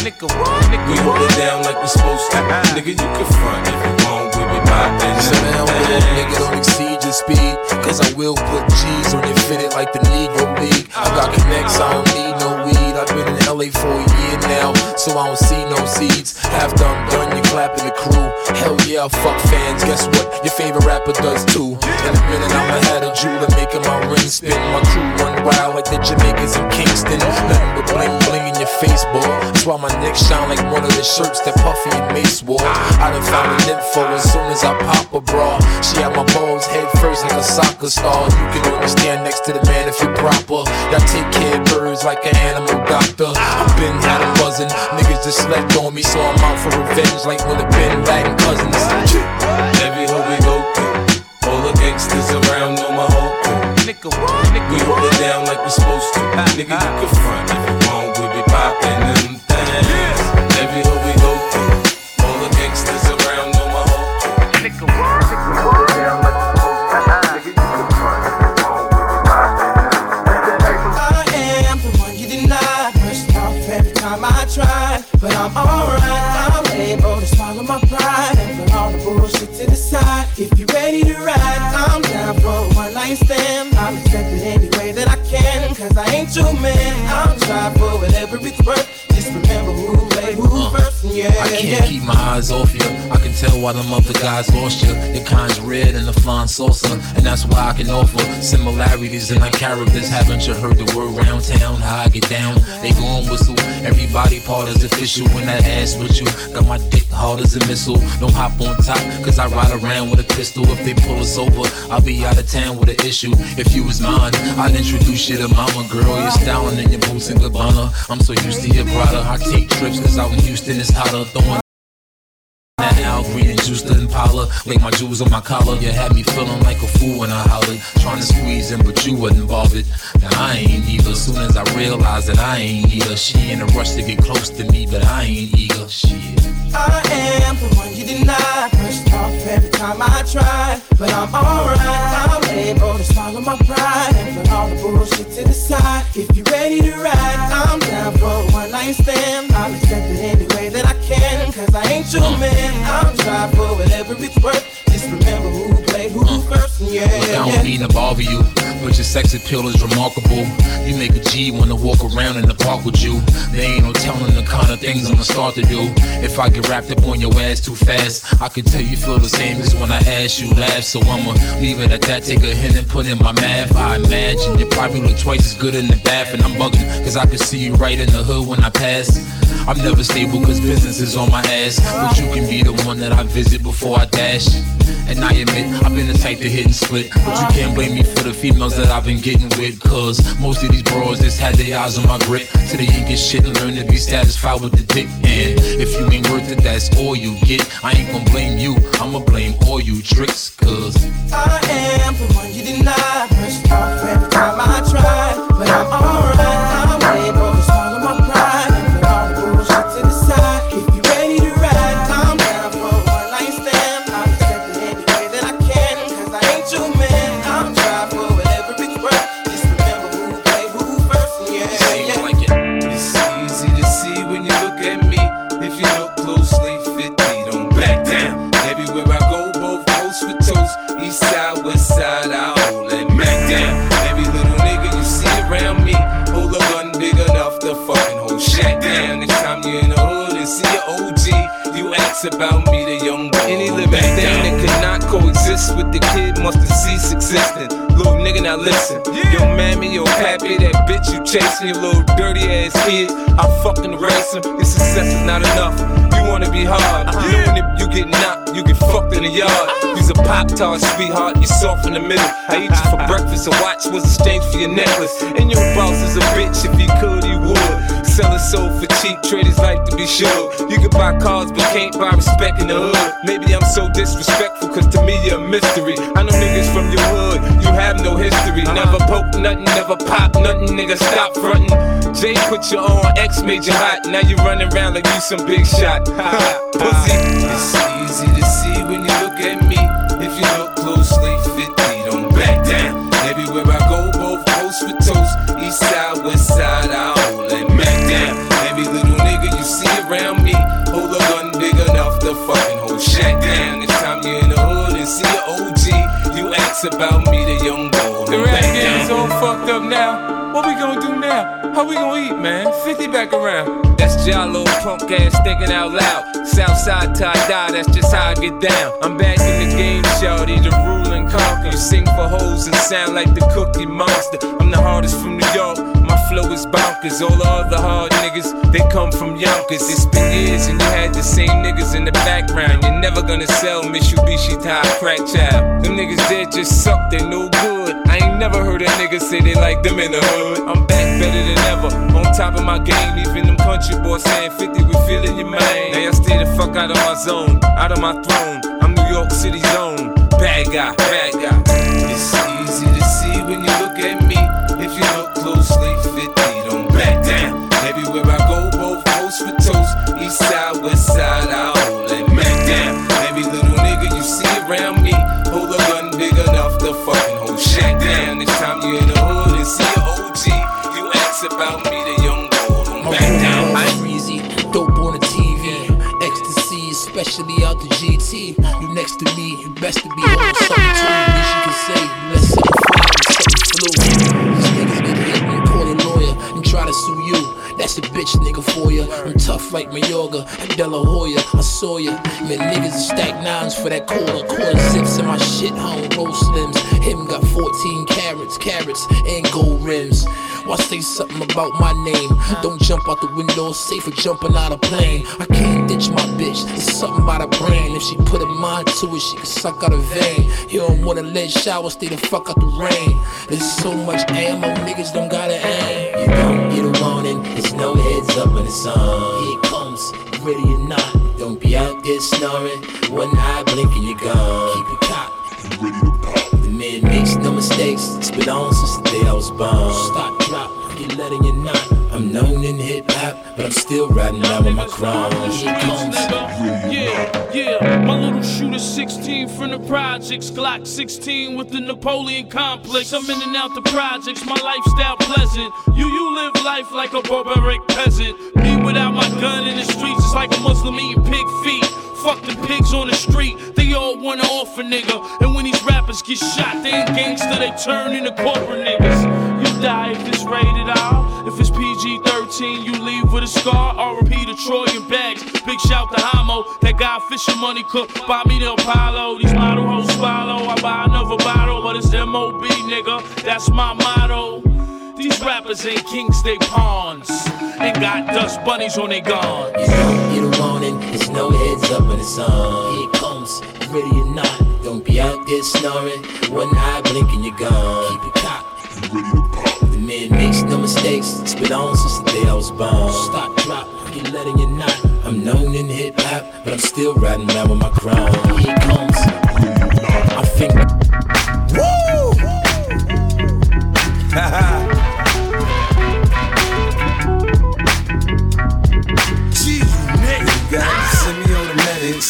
Nigga, what? Nigga, we hold it down like we supposed to. Uh-uh. Nigga, you can front if you want, we be poppin' them things. Nigga, don't exceed your speed. Cause I will put G's on it, fit it like the Negro League. I got connects, I don't need no weed. I've been in LA for a year now, so I don't see no seeds. After I'm done, you clapping the crew. Hell yeah, fuck fans. Guess what? Your favorite rapper does too. In a minute, I'ma have a jeweler making my ring spin. My crew run wild like the Jamaicans in Kingston. Nothing but bling bling in your face, boy. That's why my neck shine like one of the shirts that Puffy and Mase wore. I done found an info as soon as I pop a bra. She had my balls head first like a soccer star. You can only stand next to the man if you're proper. Y'all take care of birds like an animal doctor. I've been had them buzzing. Niggas just slept on me, so I'm out for revenge like when the Bin Laden cousins. Every hoe we go through, all the gangsters around know my whole crew. Nigga? We hold it down like we supposed to. Nigga, you can front if you want, we be poppin' them things. Every hoe we go through, all the gangsters around know my whole crew. Nigga, one stand. I'll accept it any way that I can. Cause I ain't your man. I'll try for whatever it's worth. Just remember who made who first. Yeah, I can't yeah. keep my eyes off you. I can tell why them other guys lost you. Your kind's red and the flying salsa, and that's why I can offer similarities in our characters. Haven't you heard the word round town? How I get down? They gon' whistle. Everybody part is official when that ass with you. Got my dick hard as a missile. Don't hop on top, cause I ride around with a pistol. If they pull us over, I'll be out of town with an issue. If you was mine, I'd introduce you to mama, girl. You're styling in your boots and Gabbana. I'm so used to your brother. I take trips, cause out in Houston it's hotter. Throwing juice to Impala. Like my jewels on my collar. You had me feeling like a fool when I hollered. Trying to squeeze in, but you wasn't bothered. Now I ain't either. Soon as I realized that I ain't either. She in a rush to get close to me, but I ain't eager. Shit. I am the one you deny. Pushed off every time I try. But I'm alright. I'm able to swallow my pride and put all the bullshit to the side. If you're ready to ride, I'm down for one night stand. I'll accept it any way that I can. Cause I ain't your man. I'll try for whatever it's worth. Just remember who who first. Yeah, Look, I don't mean to bother you, but your sex appeal is remarkable. You make a G wanna walk around in the park with you. There ain't no telling the kind of things I'ma start to do. If I get wrapped up on your ass too fast, I can tell you feel the same as when I ask you laugh. So I'ma leave it at that, take a hint and put in my math. I imagine you probably look twice as good in the bath, and I'm bugging, cause I can see you right in the hood when I pass. I'm never stable cause business is on my ass. But you can be the one that I visit before I dash. And I admit, I've been the type to hit and split. But you can't blame me for the females that I've been getting with. Cause most of these bros just had their eyes on my grip. So they ain't get shit and learn to be satisfied with the dick. And if you ain't worth it, that's all you get. I ain't gonna blame you, I'ma blame all you tricks. Cause I am the one you deny. Pushed every time I try. But I'm alright. About me, the young boy. Any living thing that could not coexist with the kid must have ceased existing. Little nigga, now listen. Yo, mammy, yo, pappy, that bitch you chasing, your little dirty ass kid. I fucking race him. Your success is not enough. You wanna be hard. If you get knocked, you get fucked in the yard. You's a pop tart, sweetheart. You soft in the middle. I eat you for breakfast. A watch was exchange for your necklace. And your boss is a bitch. If he could, he would. Sell his soul for cheap. Traders like to be sure. You can buy cars, but can't buy respect in the hood. Maybe I'm so disrespectful, cause to me you're a mystery. I know niggas from your hood, have no history. Never poke nothing, never pop nothing, nigga. Stop frontin'. Jay put you on, X made you hot. Now you running around like you some big shot. Pussy. It's easy to see when you look at me. If you look closely, 50 don't back down. Everywhere I go, both coast for toast. East side, west side, I hold that Mac down. Every little nigga you see around me, hold a gun big enough to fucking hold Shaq down. Next time you in the hood and see an OG, you ask about me, up now. What we gonna do now? How we gonna eat, man? 50 back around. That's Jalo, punk ass thinking out loud. Southside tie dye, that's just how I get down. I'm back in the game, shawty, the rule and conquer. You sing for hoes and sound like the cookie monster. I'm the hardest from New York. Flow is bonkers. All the other hard niggas, they come from Yonkers. It's been years and you had the same niggas in the background. You're never gonna sell Mitsubishi to a crack child. Them niggas dead just suck, they no good. I ain't never heard a nigga say they like them in the hood. I'm back better than ever, on top of my game. Even them country boys saying 50, we feeling your mind. Now I stay the fuck out of my zone, out of my throne. I'm New York City zone, Bad guy, bad guy. It's easy to see when you look at me. If you look closely, west side, I that back down. Every little nigga you see around me, hold a gun big enough to fucking hold Shaq down. Next time you in the hood and see a OG, you ask about me, the young boy don't back down. I'm breezy, dope on the TV, ecstasy, especially out the GT. You next to me, you best to be on something too. Least you can say, let's set fire set flu. That's a bitch nigga for ya. I'm tough like Mayorga and De La Hoya. I saw ya. Man, niggas stack nines for that quarter. Quarter zips in my shit home. Roll slims. Him got 14 carats, carrots, and gold rims. Why say something about my name? Don't jump out the window, safe for jumping out a plane. I can't ditch my bitch, it's something about her brain. If she put a mind to it, she can suck out a vein. You don't wanna let shower, stay the fuck out the rain. There's so much ammo, niggas don't gotta aim. You don't up when it's on. Here it comes, ready or not. Don't be out there snoring, one eye blinking, you're gone. Keep it cocked, you ready to pop. The man makes no mistakes, it's been on since the day I was born. Stop, drop, get letting you not. I'm known in hip hop, but I'm still riding out with my crown. Yeah, yeah. My little shooter 16 from the projects. Glock 16 with the Napoleon complex. I'm in and out the projects, my lifestyle pleasant. You, you live life like a barbaric peasant. Me without my gun in the streets is like a Muslim eating pig feet. Fuck the pigs on the street, they all wanna off a nigga. And when these rappers get shot, they ain't gangster, they turn into corporate niggas. You die if it's rated R. If it's PG 13, you leave with a scar. RP to Troy and Bags. Big shout to Hamo. That guy fishing money cook. Buy me the Apollo. These model hoes swallow. I buy another bottle, but it's MOB, nigga. That's my motto. These rappers ain't kings, they pawns. They got dust bunnies on their guns. You don't get a warning, it's no heads up in the sun. Here it comes, ready or not. Don't be out there snoring, one eye blinking, you're gone. Keep it cocked, you ready to pop. The makes no mistakes, it's been on since the day I was born. Stop, drop, get letting you not. I'm known in hip hop, but I'm still riding around with my crown. Here comes, I think. Gee,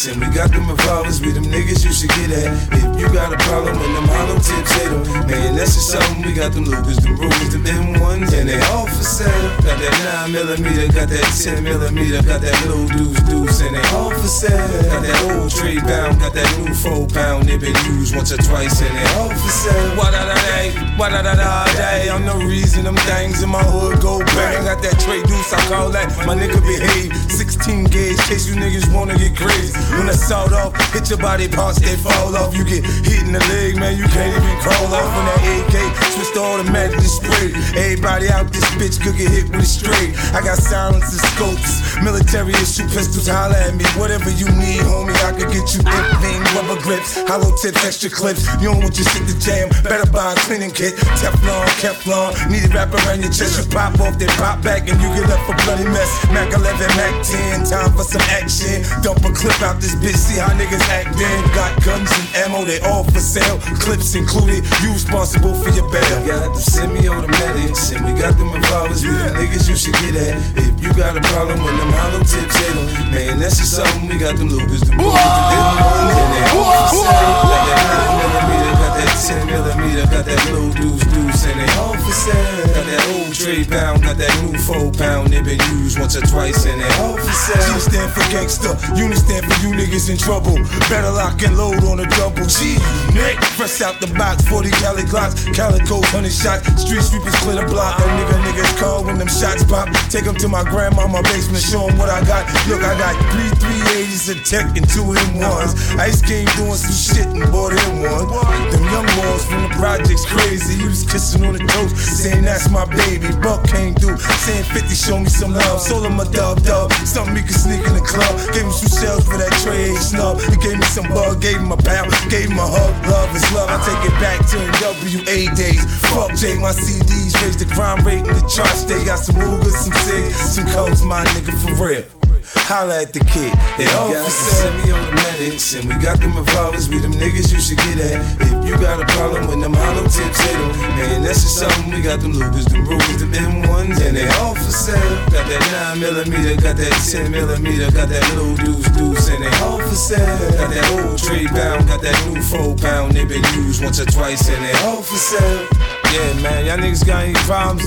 and we got them revolvers. We them niggas you should get at. If you got a problem with them hollow tips, hit 'em. Man, that's just something. We got them Lugers, them Rugers, them M1s, and they all for sale. Got that 9 millimeter, got that 10 millimeter, got that little deuce deuce, and they all for sale. Got that old trade pound, got that new four pound. They been used once or twice, and they all for sale. Why da da day, why da da da day. I'm the reason them things in my hood go bang. Got that trade deuce, I call that my nigga behave. 16 gauge, case you niggas wanna get crazy. When I sawed off, hit your body parts, they fall off. You get hit in the leg, man, you can't even crawl off. When that AK switched to automatically spray. Everybody out this bitch could get hit with a straight. I got silencers, scopes, military issue pistols, holla at me. Whatever you need, homie, I could get you anything. Rubber grips, hollow tips, extra clips. You don't want your shit to jam, better buy a cleaning kit. Teflon, Kevlon, need it wrap around your chest. You pop off, then pop back, and you get left a bloody mess. Mac 11, Mac 10, time for some action. Dump a clip out this bitch, see how niggas act then. Got guns and ammo, they all for sale. Clips included, you responsible for your bail. Got the semi-automatics, and we got them revolvers. We the niggas you should get at. If you got a problem with them hollow tips, hit. Man, that's just something. We got them Lugers, the them ones, and they all for sale. Got that 9 millimeter, got that 10 millimeter, got that little deuce deuce, all for sale. Got that old trade pound, got that new four pound. They been used once or twice, in they sale. G stand for gangster, uni stand for you niggas in trouble. Better lock and load on a double G. Nick, press out the box, 40 Cali Glocks, Calicoes, 100 shots. Street sweepers clear the block. That nigga niggas call when them shots pop. Take 'em to my grandmama basement, show 'em what I got. Look, I got three 380s, a tech, and two M1s. Ice came doing some shit and bought him one. Them young boys from the projects crazy. He was kissing on the toes, saying that's my baby. Buck came through, saying 50, show me some love. Sold him a dub dub, something he could sneak in the club. Gave him some shells for that trade snub. He gave me some bug, gave him a pound, gave him a hug. Love is love. I take it back to WA days. Fuck Jay, my CDs raised the crime rate in the charts. They got some Rugers, some Cigs, some codes, my nigga for real. Holla at the kid. They all got semi-automatics, and we got them revolvers. We them niggas you should get at. If you got a problem with them hollow tips, hit them. Man, that's just something. We got them Lugers, them Rugers, them M1s, and they all for sale. Got that 9 millimeter, got that 10 millimeter, got that little deuce deuce, and they all for sale. Got that old trade pound, got that new four pound. They been used once or twice, and they all for sale. Yeah, man, y'all niggas got any problems?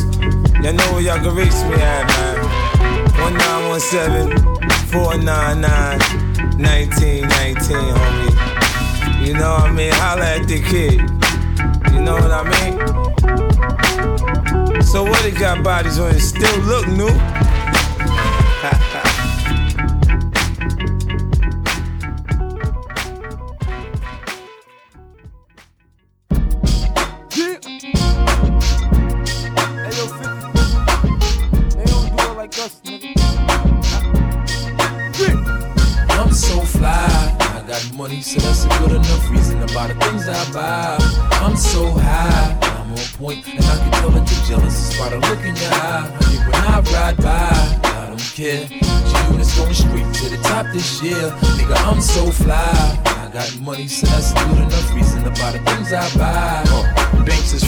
Y'all know where y'all can reach me at, man. 1917 499 1919, homie. You know what I mean? Holla at the kid. You know what I mean? So what it got bodies on it still look new? Year. Nigga, I'm so fly. I got money, so that's good enough reason to buy the things I buy.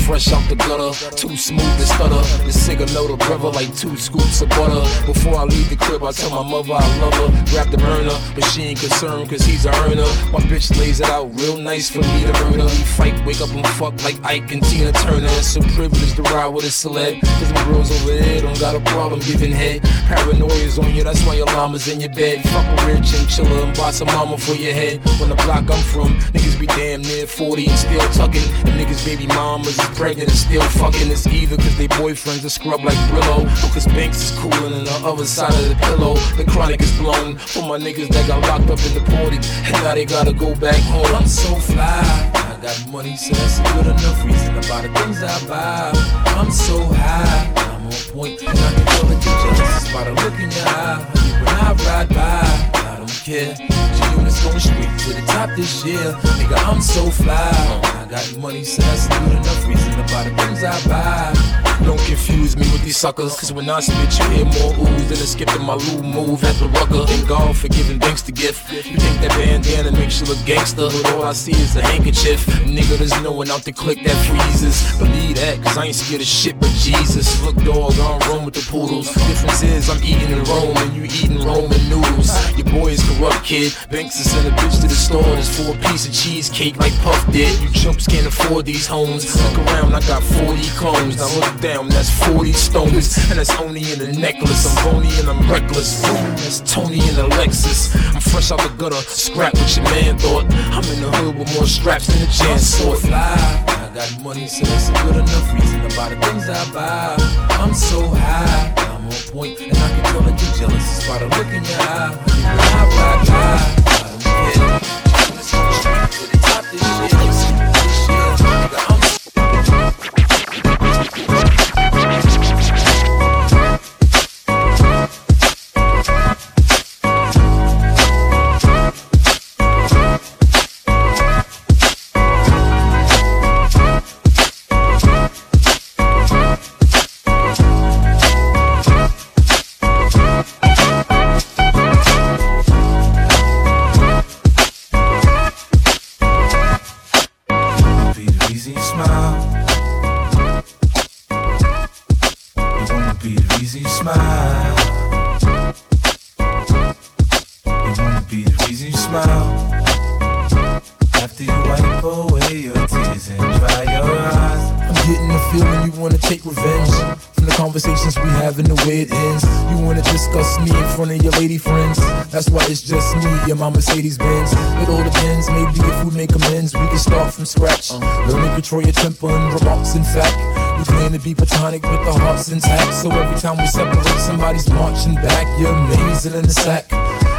Fresh out the gutter, too smooth to stutter. The cigar know the brother like two scoops of butter. Before I leave the crib, I tell my mother I love her. Grab the burner, but she ain't concerned cause he's a earner. My bitch lays it out real nice for me to murder. We fight, wake up and fuck like Ike and Tina Turner. It's a privilege to ride with a celeb. Cause my girls over there don't got a problem giving head. Paranoia's on you, that's why your llama's in your bed. Fuck a rich chiller and buy some mama for your head. When the block I'm from, niggas be damn near 40 and still tucking. And niggas baby mamas pregnant and still fucking. It's either cause they boyfriends are scrub like Brillo. Or cause Banks is coolin' on the other side of the pillow. The chronic is blown for my niggas that got locked up in the party. And now they gotta go back home. I'm so fly. I got money, so that's a good enough reason to buy the things I buy. I'm so high. I'm on point, and I can tell that you're jealous by the look in your eye. When I ride by, Care. G-Unit's going straight to the top this year. Nigga, I'm so fly. I got money, so that's good enough reason to buy the things I buy. Don't confuse me with these suckers, cause when I spit, you hear more oohs than a Skip to My Lou move at the rucker. Thank God for giving thanks to gift. You think that bandana makes you look gangster, but all I see is a handkerchief. Nigga, there's no one out the click that freezes. Believe that, cause I ain't scared of shit but Jesus. Look, dog, I don't roam with the poodles. Difference is I'm eating in Rome and you eating Roman noodles. Your boy is corrupt, kid. Banks to send a bitch to the store that's for a piece of cheesecake like Puff did. You chumps can't afford these homes. Look around, I got 40 clones. Now look down, that's 40 stones. And that's only in the necklace. I'm bony and I'm reckless. That's Tony and Alexis. I'm fresh out the gutter, scrap what your man thought. I'm in the hood with more straps than a jam so fly. I got money, so that's a good enough reason to buy the things I buy. I'm so high. I'm on point, and I can tell that you're jealous just by the look in your eye. When I ride by, I don't to the top this year. Control your temper and remarks, in fact. We claim to be platonic with the hearts intact. So every time we separate, somebody's marching back. You're amazing in the sack.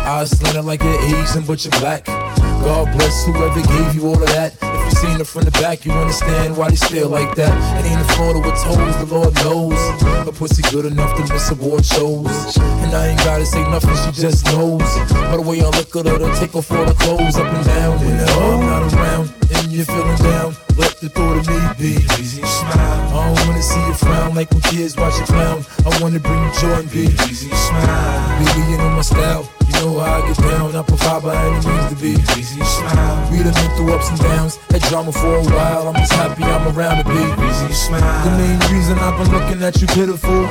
Eyes slanted like you're Asian, but you're black. God bless whoever gave you all of that. If you seen her from the back, you understand why they stare like that. It ain't a Florida with toes, the Lord knows. Her pussy good enough to miss award shows. And I ain't gotta say nothing, she just knows. By the way I look at her, to take off all the clothes up and down. and Whenever I'm not around and you're feeling down, let the thought of me be. Easy smile. I don't wanna see you frown like when kids watch you clown. I wanna bring you joy and be. Easy smile. You know my style. You know how I get down. I provide by any means to be. Easy smile. We done been through ups and downs. Had drama for a while. I'm just happy I'm around to be. Easy smile. The main reason I've been looking at you pitiful.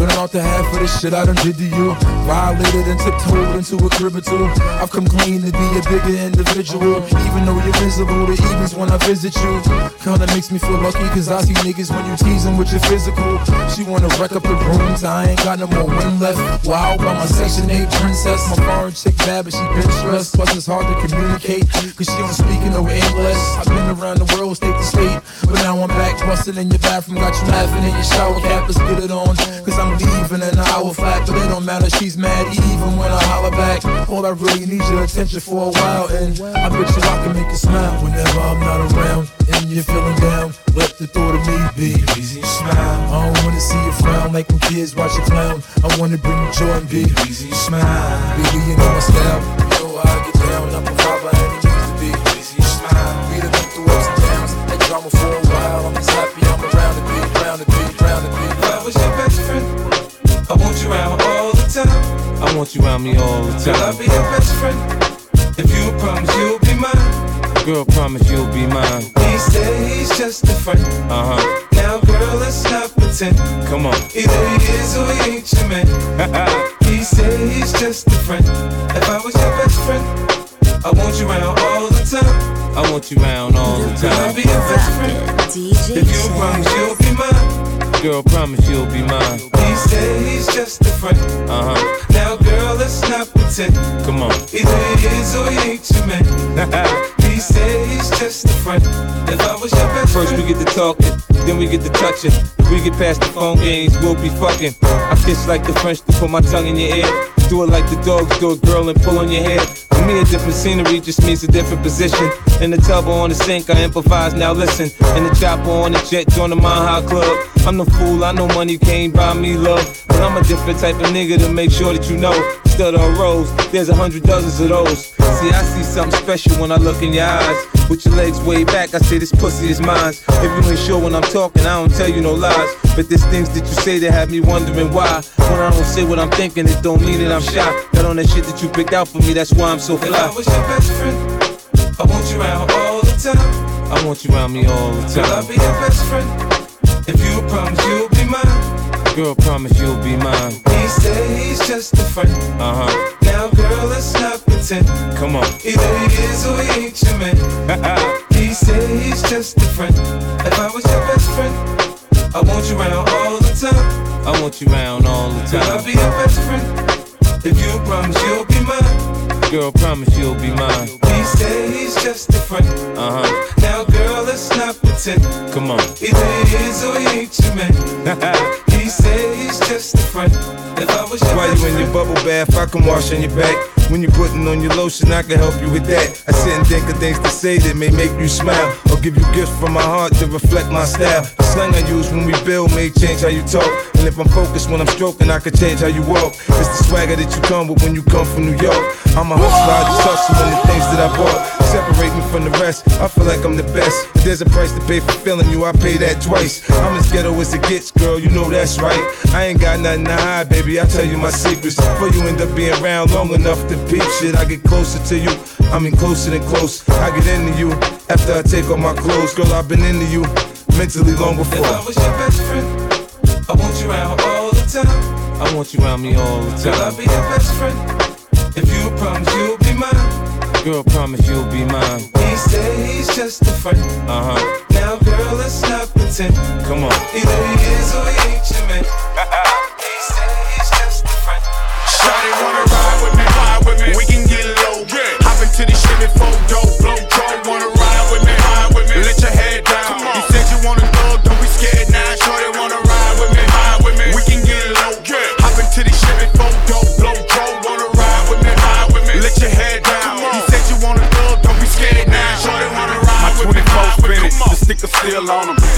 But I'm out to half of the shit I done did to you. Violated and tiptoed into a crib or two. I've come clean to be a bigger individual. Even though you're visible, the evenings when I visit you. Kinda makes me feel lucky, cause I see niggas when you teasing with your physical. She wanna wreck up the rooms, I ain't got no more wind left. Wow, by my section 8 princess. My foreign chick bad, but she been stressed. Plus it's hard to communicate, cause she don't speak in no English. I've been around the world, state to state. But now I'm back, busting in your bathroom, got you laughing in your shower cap. Let's get it on, cause I'm leaving in an hour flat. But it don't matter, she's mad even when I holler back. All I really need your attention for a while, and I bet you I can make you smile whenever I'm not around. And you're feeling down, let the thought of me be. Easy smile. I don't wanna see you frown like when kids watch you clown. I wanna bring you joy and be. Easy smile. Baby, you know my style. You know how I get down. I provide any means to be. Easy smile. We done been through ups and downs. Had drama for a while. I'm just happy I'm around to be, around to be, around to be. If I was your best friend, I want you around all the time. I want you around me all the Girl, I'll be your best friend. If you promise you'll be mine. Girl, promise you'll be mine. He said he's just a friend. Uh huh. Now, girl, let's not pretend. Come on. Either he is or he ain't your man. he said he's just a friend. If I was your best friend, I want you around all the time. I want you around all the Girl, I'll be your best friend. If you promise you'll be mine. Girl, promise you'll be mine. He said he's just a friend. Uh huh. Now, girl, let's not pretend. Come on. Either he is or he ain't your man. he said he's just a friend. If I was your best First we get to talking, then we get to touching. If we get past the phone games, we'll be fucking. I kiss like the French to put my tongue in your ear. Do it like the dogs do it, girl, and pull on your hair. For me, a different scenery just means a different position. In the tub or on the sink, I improvise, now listen. In the chopper on the jet, join the Mile High Club. I'm no fool, I know money can't buy me love. But I'm a different type of nigga to make sure that you know. Stutter a rose, there's a hundred dozens of those. See, I see something special when I look in your eyes. With your legs way back, I say this pussy is mine. If you ain't sure when I'm talking, I don't tell you no lies. But there's things that you say that have me wondering why. When I don't say what I'm thinking, it don't mean that I'm shy. Got on that shit that you picked out for me, that's why I'm so if I fly. was your best friend, I want you around all the time. I want you around me all the Girl, I'll be your best friend. If you promise you'll be mine. Girl, promise you'll be mine. He said he's just a friend. Uh huh. Now, girl, let's not pretend. Come on. Either he is or he ain't your man. he say he's just a friend. If I was your best friend, I want you around all the time. I want you around all the Girl, I'll be your best friend. If you promise you'll be mine. Girl, promise you'll be mine. He say he's just a friend. Uh huh. Now, girl, let's not pretend. Come on. Either he is or he ain't your man. he said he's just a friend. If I was your While best you in your bubble bath, I can wash on your back. When you're putting on your lotion, I can help you with that. I sit and think of things to say that may make you smile, or give you gifts from my heart to reflect my style. The slang I use when we build may change how you talk, and if I'm focused when I'm stroking, I can change how you walk. It's the swagger that you come with when you come from New York. I'm a hustler, I just hustle in the things that I bought. Separate me from the rest, I feel like I'm the best. If there's a price to pay for feeling you, I pay that twice. I'm as ghetto as it gets, girl, you know that's right. I ain't got nothing to hide, baby, I tell you my secrets. Before you end up being around long enough to peep shit, I get closer to you. I mean closer than close. I get into you after I take off my clothes. Girl, I've been into you mentally long before. if before. I was your best friend, I want you around all the time. I want you around me all the time. Girl, I'll be your best friend. If you Girl, promise you'll be mine. He said he's just a friend. Uh huh. Now, girl, let's not pretend. Come on. Either he is or he ain't your man. he said he's just a friend. Shawty wanna ride with me, ride with me. We can get low. Yeah. Hop into the Chevy four door, on them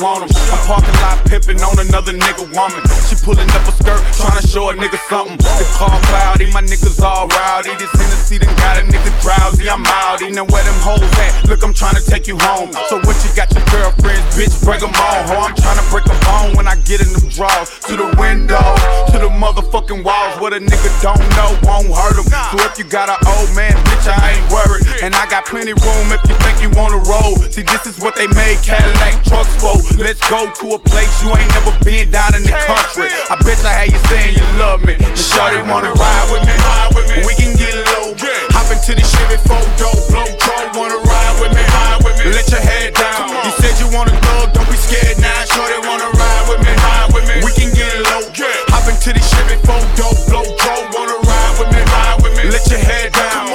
want them. I'm parking lot pimping on another nigga woman. She pulling up a skirt, trying to show a nigga something. The car cloudy, my niggas all rowdy. This Hennessy done got a nigga drowsy. I'm outy. Now where them hoes at? Look, I'm trying to take you home. So what you got your girlfriends, bitch? Break them all, ho. I'm trying to break a bone when I get in them drawers. To the window, to the motherfucking walls. What a nigga don't know won't hurt him. So if you got an old man, bitch, I ain't worried. And I got plenty room if you think you wanna roll. See, this is what they made Cadillac trucks for. Let's go to a place you ain't never been down in the country. I bet I had you saying you love me. The shorty wanna ride with me. We can get low. Hop into the Chevy photo, blow troll. Wanna ride with me? Let your head down. You said you wanna thug, don't be scared now. Shorty wanna ride with me. We can get low. Hop into the Chevy photo, blow troll. Wanna ride with me? Let your head down.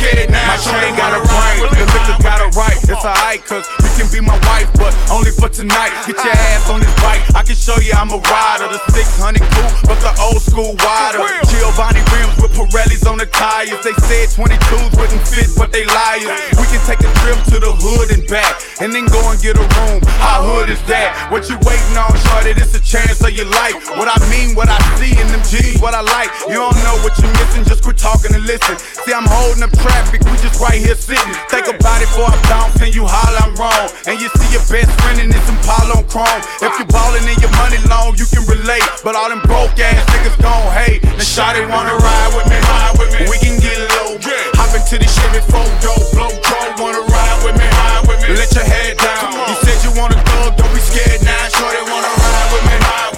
Scared now. My chain got a brain, the liquor got it right. It's alright, cause you can be my wife, but only for tonight. Get your ass on this bike. I can show you I'm a rider. The 600 cool, but the old school wider. Giovanni rims with Pirellis on the tires. They said 22s wouldn't fit, but they liars. We can take a trip to the hood and back, and then go and get a room. How hood is that? What you waiting on, shorty? This a chance of your life. What I mean, what I see in them G's, what I like. You don't know what you're missing, just quit talking and listen. See, I'm holding up traffic, we just right here sitting. Think about it before I bounce and you holler I'm wrong. And you see your best friend in this Impala on chrome. If you ballin' in your money long, you can relate. But all them broke ass niggas gon' hate. The shawty wanna ride with me, ride with me. We can get low. Hop into the Chevy photo, blow troll, wanna ride with me, ride with me. Let your head down. You said you wanna thug, don't be scared now. Shorty wanna ride with me, ride with me.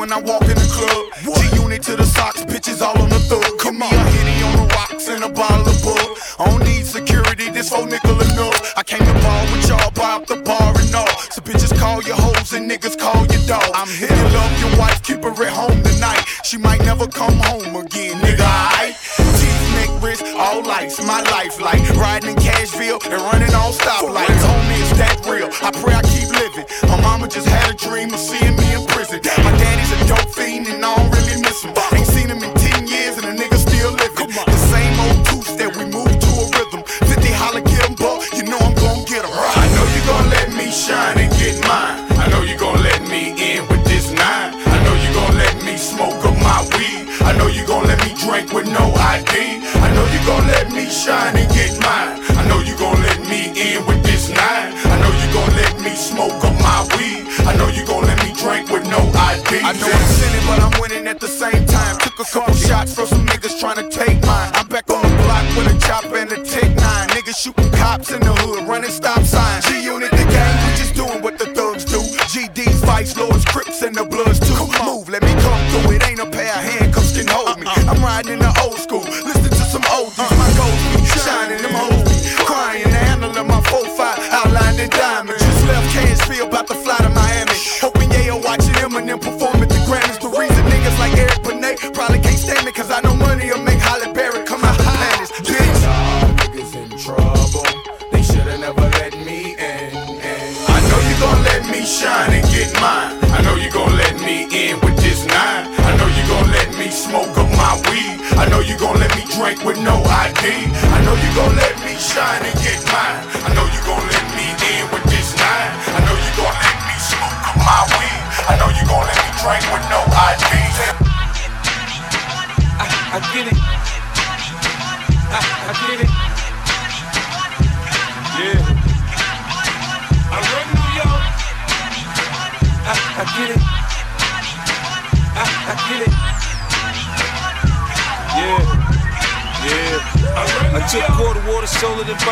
When I walk in the club. G unit to the socks, bitches all on the thug. Come on, hitty on the rocks and a bottle of bug. I don't need security, this whole nickel enough. I came to ball with y'all, up the bar and all. So bitches call your hoes and niggas call your dog. I'm here. You love your wife, keep her at home tonight. She might never come home again, nigga. I teeth, neck, wrist, all lights, my life like riding in Cashville and running on stoplights. Homie, it's that real. I pray I keep living. My mama just had a dream of seeing me in drink with no ID. I know you gon' let me shine and get mine. I know you gon' let me in with this nine. I know you gon' let me smoke up my weed. I know you gon' let me drink with no ID. I know I'm sinning, but I'm winning at the same time. Took a couple shots from some niggas trying to take mine. I'm back on the block with a chop and a Tech 9. Niggas shooting cops in the hood, running stop signs. Gon' let me shine and get mine.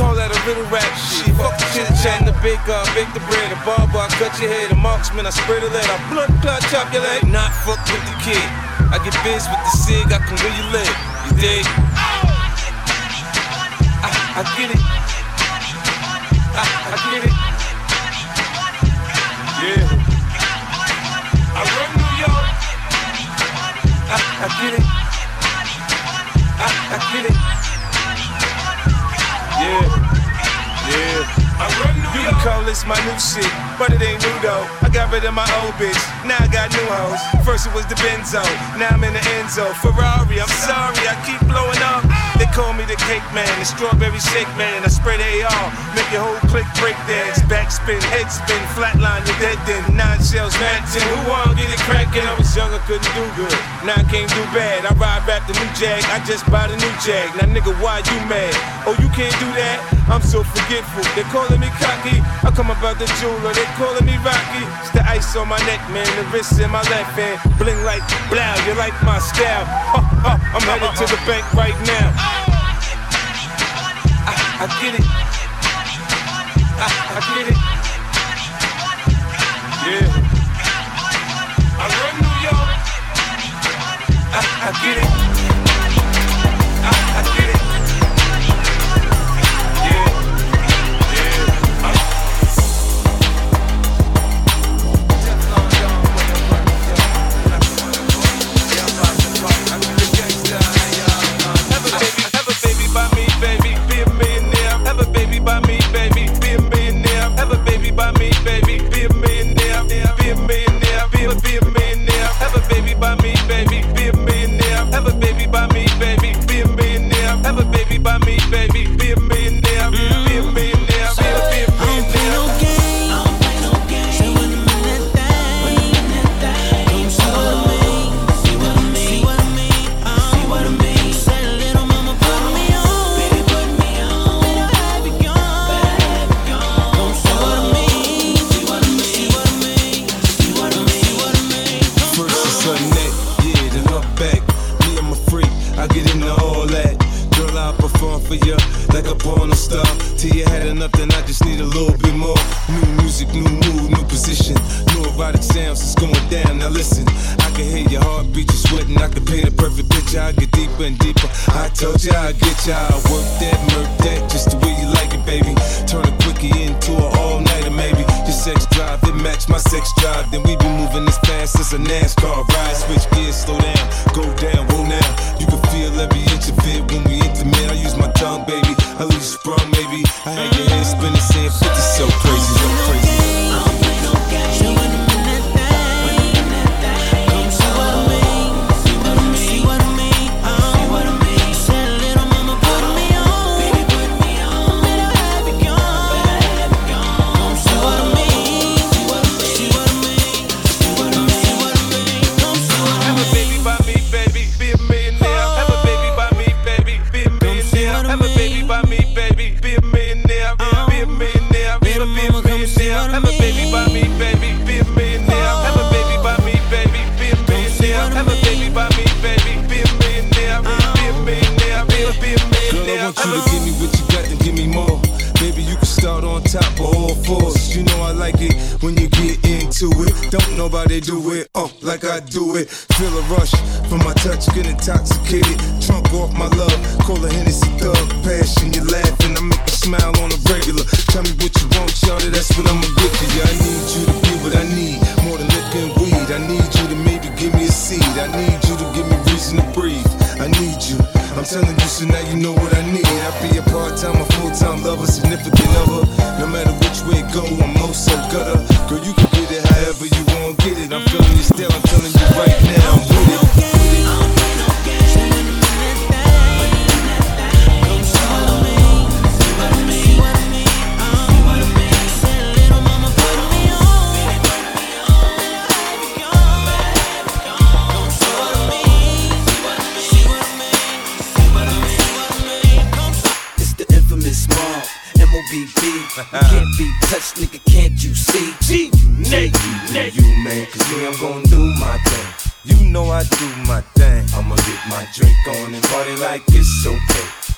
Call that a little rap shit. Fuck the chit chat, the baker, I bake the bread, the barber, I cut your head, the marksman, I spray the lead, I blood clot, chop your leg. Not fuck with the kid. I get biz with the cig, I can you live. You dig? I, I get it. I, I get it. Yeah. I run New York. I, I get it. I, I get it. Call this my new shit, but it ain't new though. I got rid of my old bitch, now I got new hoes. First it was the Benzo, now I'm in the Enzo. Ferrari, I'm sorry, I keep blowing up. They call me the cake man, the strawberry shake man. I the AR, make your whole click break dance. Backspin, head spin, flatline, you're dead then. Nine shells, matching. Who wanna get it crackin'? I was young, I couldn't do good. Now I can't do bad. I ride back the new Jag, I just bought a new Jag. Now nigga, why you mad? Oh, you can't do that? I'm so forgetful. They calling me cocky. I come about the jeweler, they calling me Rocky. The ice on my neck, man. The wrist in my left hand. Bling like blow, you like my style. Ha, ha, I'm headed to the bank right now. I, I get it. I, I get it. Yeah. I run New York. I, I get it. It. Don't nobody do it, oh, like I do it. Feel a rush from my touch, get intoxicated. Trunk off my love, call a Hennessy thug. Passion, you laughing, I make you smile on a regular. Tell me what you want, shawty, that's what I'ma give to you. I need you to be what I need, I'm telling you, so now you know what I need. I be a part-time a full-time lover, significant other. No matter which way it go, I'm also gutter. Girl, you can get it however you want, get it. I'm feeling your still, I'm telling you right now, I'm with it. Can't nigga, can't you see? G, Nate, Nate. You, man, cause me, I'm gonna do my thing. You know I do my thing. I'ma get my drink on and party like it's okay.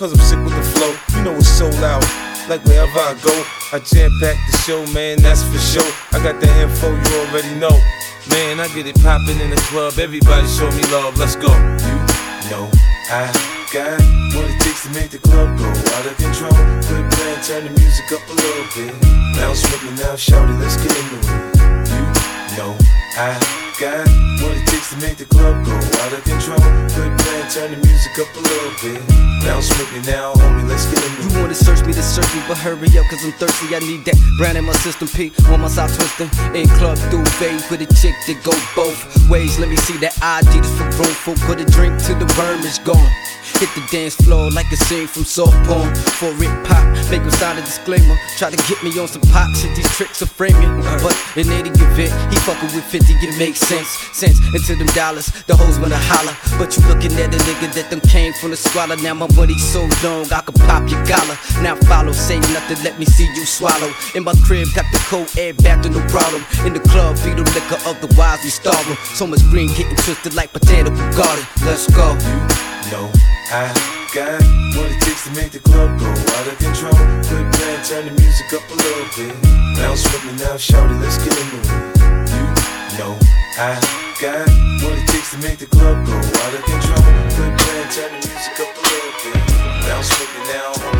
cause I'm sick with the flow. You know it's so loud. Like wherever I go, I jam pack the show, man, that's for sure. I got the info, you already know. Man, I get it poppin' in the club. Everybody show me love, let's go. You know I got what it takes to make the club go out of control. Quit playing, turn the music up a little bit. With me now, shout it, let's get into it. You know I got what it takes to make the club go out of control. Quit playing, turn the music up a little bit. Bounce with me now, homie, let's get it. You wanna search me to search me, but hurry up, cause I'm thirsty. I need that brand in my system. P on my side twisting. In club duvet with a chick that go both ways. Let me see that ID just for grown folk. Put a drink till the worm is gone. Hit the dance floor like a scene from soft porn. For it pop, make him sign a disclaimer. Try to get me on some pop shit, these tricks are framing. But in any event, he fucking with 50, it makes sense. Sense into them dollars, the hoes wanna holler. But you looking at a nigga that them came from the squalor. Now my money so long, I could pop your collar. Now follow, say nothing, let me see you swallow. In my crib, got the cold air back to no problem. In the club, feed them liquor, otherwise we starve 'em. So much green getting twisted like botanical garden. Let's go. You know I got what it takes to make the club go out of control. Quit playing, turn the music up a little bit. Bounce with me now, shout it, let's get it. You know I got what it takes to make the club go out of control. Quit playing, turn the music up a little bit. With me now,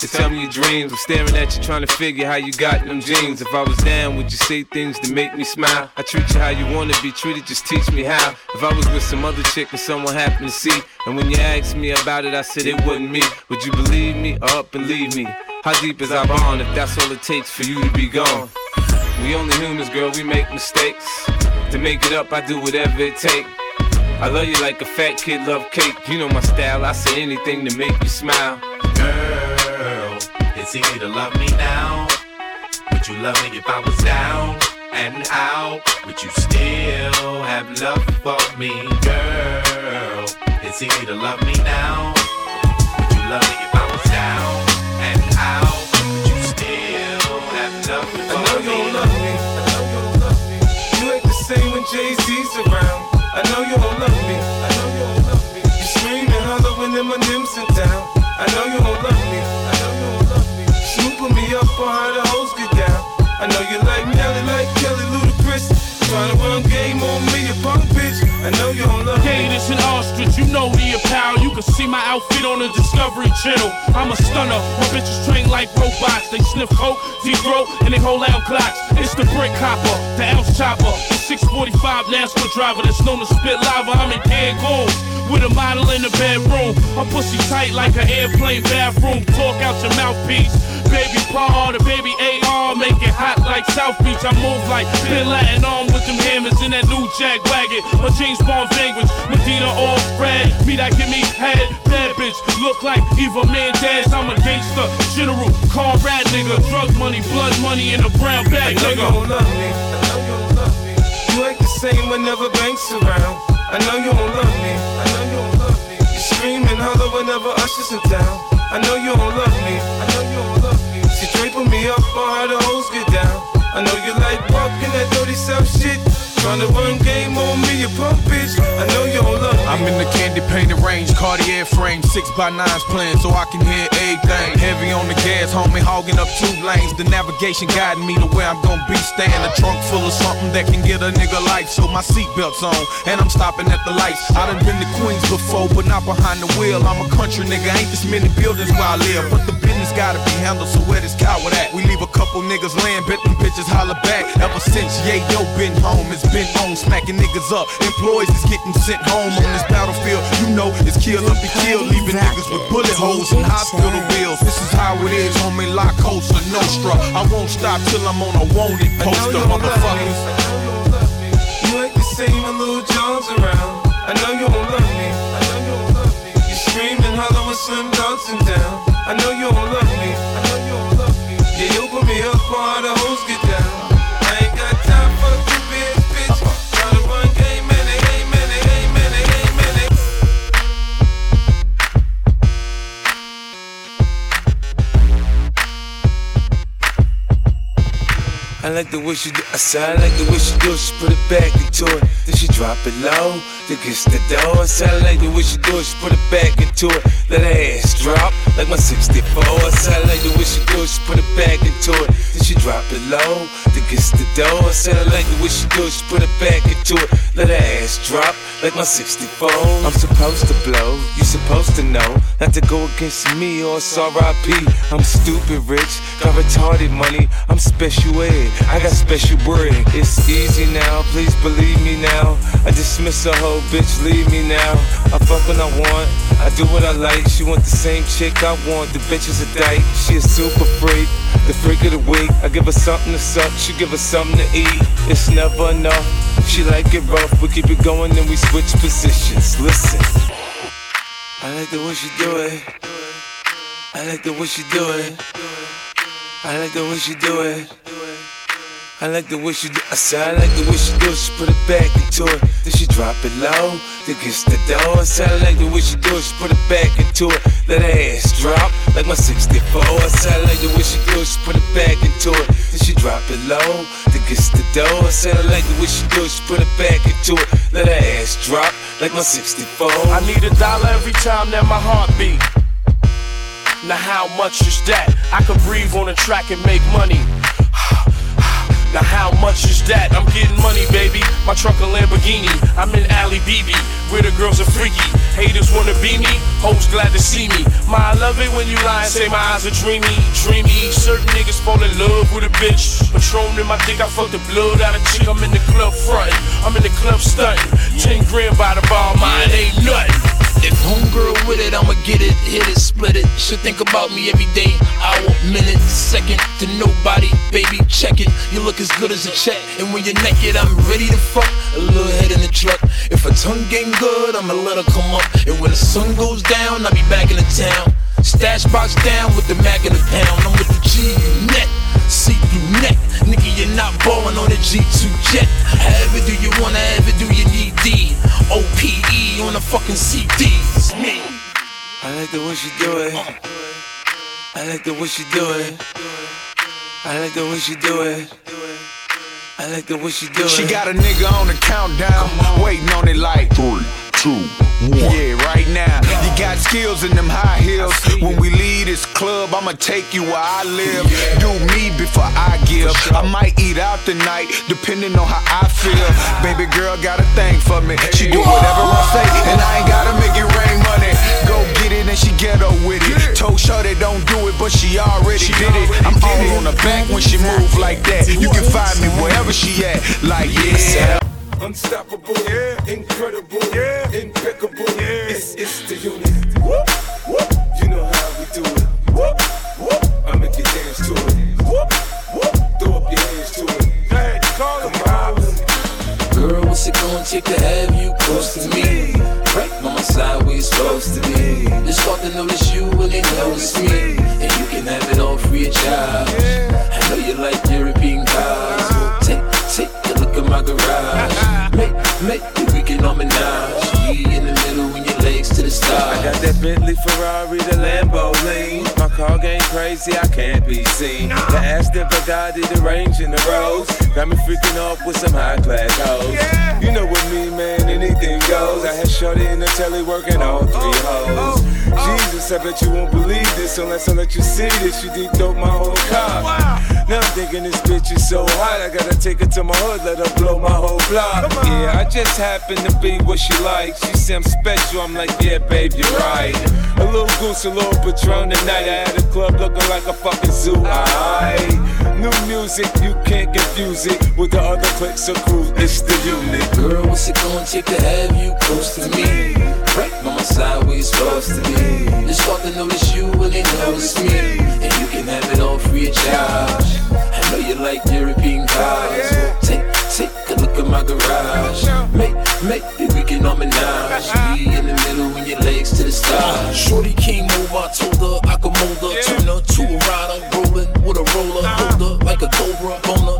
To tell me your dreams, I'm staring at you trying to figure how you got them jeans. If I was down, would you say things to make me smile? I treat you how you wanna be treated, just teach me how. If I was with some other chick and someone happened to see, and when you asked me about it, I said it wasn't me. Would you believe me or up and leave me? How deep is our bond if that's all it takes for you to be gone? We only humans, girl, we make mistakes. To make it up, I do whatever it takes. I love you like a fat kid love cake. You know my style, I say anything to make you smile. Girl, it's easy to love me now. Would you love me if I was down and out? Would you still have love for me, girl? It's easy to love me now. Would you love me if I was down and out? Would you still have love for I know you don't love me. I know you don't love me. You ain't the same when Jay Z's around. I know you don't love me. I know you don't love me. You scream and holler when them M's in town. I know you don't love me. I know you for how the hoes get down. I know you like Nelly, like Kelly, Ludacris. Trying to run game on me, you punk bitch. I know you don't love Gate me. is an ostrich, you know me, a pal. You can see my outfit on the Discovery Channel. I'm a stunner, my bitches train like robots. They sniff coke, zero, and they hold out clocks. It's the brick hopper, the ounce chopper, the 645 NASCAR driver that's known to spit lava. I'm in dead Cancun with a model in the bedroom. I'm pussy tight like an airplane bathroom. Talk out your mouthpiece. Baby Paul, the baby AR, make it hot like South Beach. I move like Bin Laden on with them hammers in that new Jag wagon. My James Bond language, Medina all red. Me that give me head, bad bitch. Look like Eva Mendes. I'm a gangster, general, comrade nigga. Drug money, blood money in a brown bag, I know you nigga. don't love me. I know you don't love me. You ain't the same whenever Banks around. I know you don't love me. I know you don't love me. You scream and holler whenever Usher's in down. I know you don't love me. I know you don't love me. She draping me up on how the hoes get down. I know you like walking that dirty South shit. Run game on me, you bitch. I know you don't love me. I'm in the candy painted range, Cartier frame, six by nines playing so I can hear everything. Heavy on the gas, homie, hogging up two lanes. The navigation guiding me to where I'm gonna be. Staying a trunk full of something that can get a nigga life. So my seatbelt's on, and I'm stopping at the lights. I done been to Queens before, but not behind the wheel. I'm a country nigga, ain't this many buildings where I live. But the business gotta be handled, so where this coward at? We leave a couple niggas laying, bet them bitches holler back. Ever since Yayo been home, it's been on, smacking niggas up. Employees is getting sent home on this battlefield. You know it's kill up and kill, leaving niggas with bullet holes and hospital bills. This is how it is, homie. La Cosa Nostra. I won't stop till I'm on a wanted poster, motherfuckers. You ain't the same when Lil Jon's around. I know you don't love me. I know you don't love me. You scream and holler when Slim Johnson down. I know you I like the way she do. I said I like the way she do. She put it back into it. Then she drop it low. Then kiss the door. I like the way she do. it. She put it back into it. Let her ass drop like my 64. I said I like the way she do. it. She put it back into it. Then she drop it low. Kiss the door. I like the way she do. it. She put it back into it. Let her ass drop like my 64. I'm supposed to blow. You supposed to know not to go against me or it's RIP. I'm stupid rich. Got retarded money. I'm special ed. I got special bread. It's easy now, please believe me now. I dismiss a bitch, leave me now. I fuck when I want, I do what I like. She want the same chick I want. The bitch is a dyke. She a super freak, the freak of the week. I give her something to suck, she give her something to eat. It's never enough. She like it rough, we keep it going and we switch positions. Listen. I like the way she do it. I like the way she do it. I like the way she do it. I like the way she do. I said I like the way she do. She put it back into it. Then she drop it low. Then kiss the door. I said I like the way she do. She put it back into it. Let her ass drop like my 64. I said I like the way she do. She put it back into it. Then she drop it low. Then kiss the door. I said I like the way she do. She put it back into it. Let her ass drop like my 64. I need a dollar every time that my heart beat. Now how much is that? I can breathe on a track and make money. Now how much is that? I'm getting money, baby. My truck a Lamborghini. I'm in Ali BB, where the girls are freaky. Haters wanna be me, hoes glad to see me. My I love it when you lie and say my eyes are dreamy, dreamy. Certain niggas fall in love with a bitch. Patron in my dick, I fuck the blood out of chick. I'm in the club frontin', I'm in the club stuntin'. Ten grand by the bar, mine ain't nothing. If homegirl with it, I'ma get it, hit it, split it. Should think about me every day, hour, minute, second to nobody, baby. Check it, you look as good as a check. And when you're naked, I'm ready to fuck. A little head in the truck. If her tongue game good, I'ma let her come up. And when the sun goes down, I'll be back in the town. Stash box down with the Mac in the pound. I'm with the G net, see through neck. Nigga, you're not ballin' on the G2 jet. However do you wanna, ever do you need D? OPE on the fucking CDs. Me. I like the way she do it. I like the way she do it. I like the way she do it. I like the way she do it. She got a nigga on the countdown, waiting on it like three, two, one. Yeah, right now. You got skills in them high heels. When we leave this club, I'ma take you where I live. Do me before I give. I might eat out tonight, depending on how I feel. Baby girl got a thing for me. She do whatever I say, and I ain't gotta make it rain money. Go then she get her with it. Told Shorty don't do it, but she already did it. I'm all on her back when she move like that. You can find me wherever she at. Like yeah. Unstoppable, yeah. incredible, yeah. impeccable. Yeah. It's, it's the unit. Girl, what's it gonna take to have you close to me? Right by my side you're supposed to be. It's hard to notice you when they notice me. And you can have it all free of charge. I know you like European cars. Take, take a look at my garage. Make, make the weekend on menage. We in the the stars. I got that Bentley, Ferrari, the Lamborghini. My car game crazy, I can't be seen. The Aston Bugatti, the Range and the Rose. Got me freaking off with some high class hoes. You know what me, man, anything goes. I had Shorty in the telly working all three oh, hoes. Oh, oh. Jesus, I bet you won't believe this unless I let you see this. You deep dope my whole car. Now I'm thinking this bitch is so hot, I gotta take her to my hood, let her blow my whole block. Yeah, I just happen to be what she likes. She say I'm special, I'm like, yeah, babe, you're right. A little goose, a little Patron tonight. I had a club looking like a fucking zoo. Aight. New music, you can't confuse it with the other cliques or crews. It's the unit. Girl, what's it gonna take to have you close to me? By my side where you're supposed to be. It's hard to notice you when they notice me. And you can have it all free of charge. I know you like European cars. Take, take a look at my garage. Make, make the weekend on menage. We in the middle when your legs to the stars. Shorty came over, I told her I could mold her. Turn her to a rider, rolling with a roller. Hold her like a cobra, bone her till she's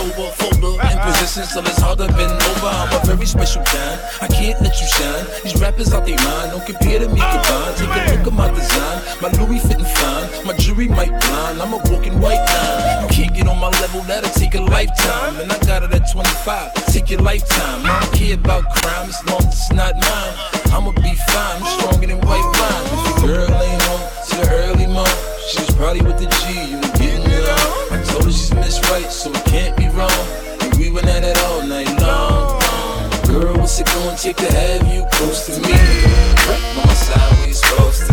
sober. Fold her in position till it's hard to over. I'm a very special kind. I can't let you shine. These rappers out they mind, don't compare to me combined. Take a look at my design. My Louis fitting fine. My jewelry might blind. I'm a walking white line. You can't get on my level, that'll take a lifetime. And I got it at 25. Take your lifetime. I don't care about crime as long as it's not mine. I'ma be fine. I'm stronger than white wine. If your girl ain't home to early morning, she was probably with the G. on. I she's Miss Right, so it can't be wrong. And we went at it all night long. Girl, what's it gonna take to have you close to me? Right by my side you're supposed to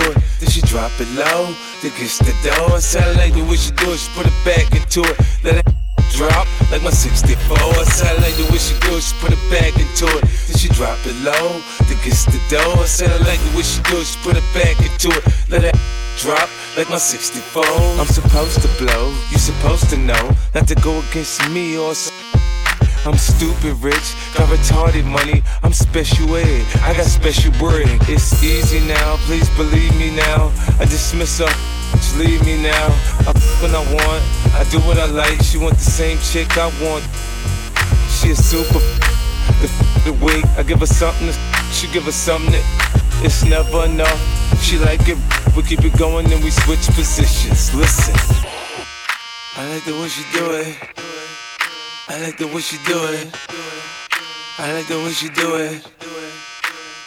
it. Then she drop it low. Then kiss the door. I like the way she do it. She put it back into it. Let it drop like my 64. I said I like the way she do it. She put it back into it. Then she drop it low. Then kiss the door. I like the way she do it. She put it back into it. Let it drop like my 64. I'm supposed to blow. You supposed to know not to go against me or. s- I'm stupid rich, got retarded money. I'm special ed, I got special bread. It's easy now, please believe me now. I dismiss her, just leave me now. I when I want, I do what I like. She want the same chick I want. She a super the the week. I give her something, to, she give her something. That, it's never enough. She like it, we keep it going, and we switch positions. Listen, I like the way she do it. I like the way she do it. I like the way she do it.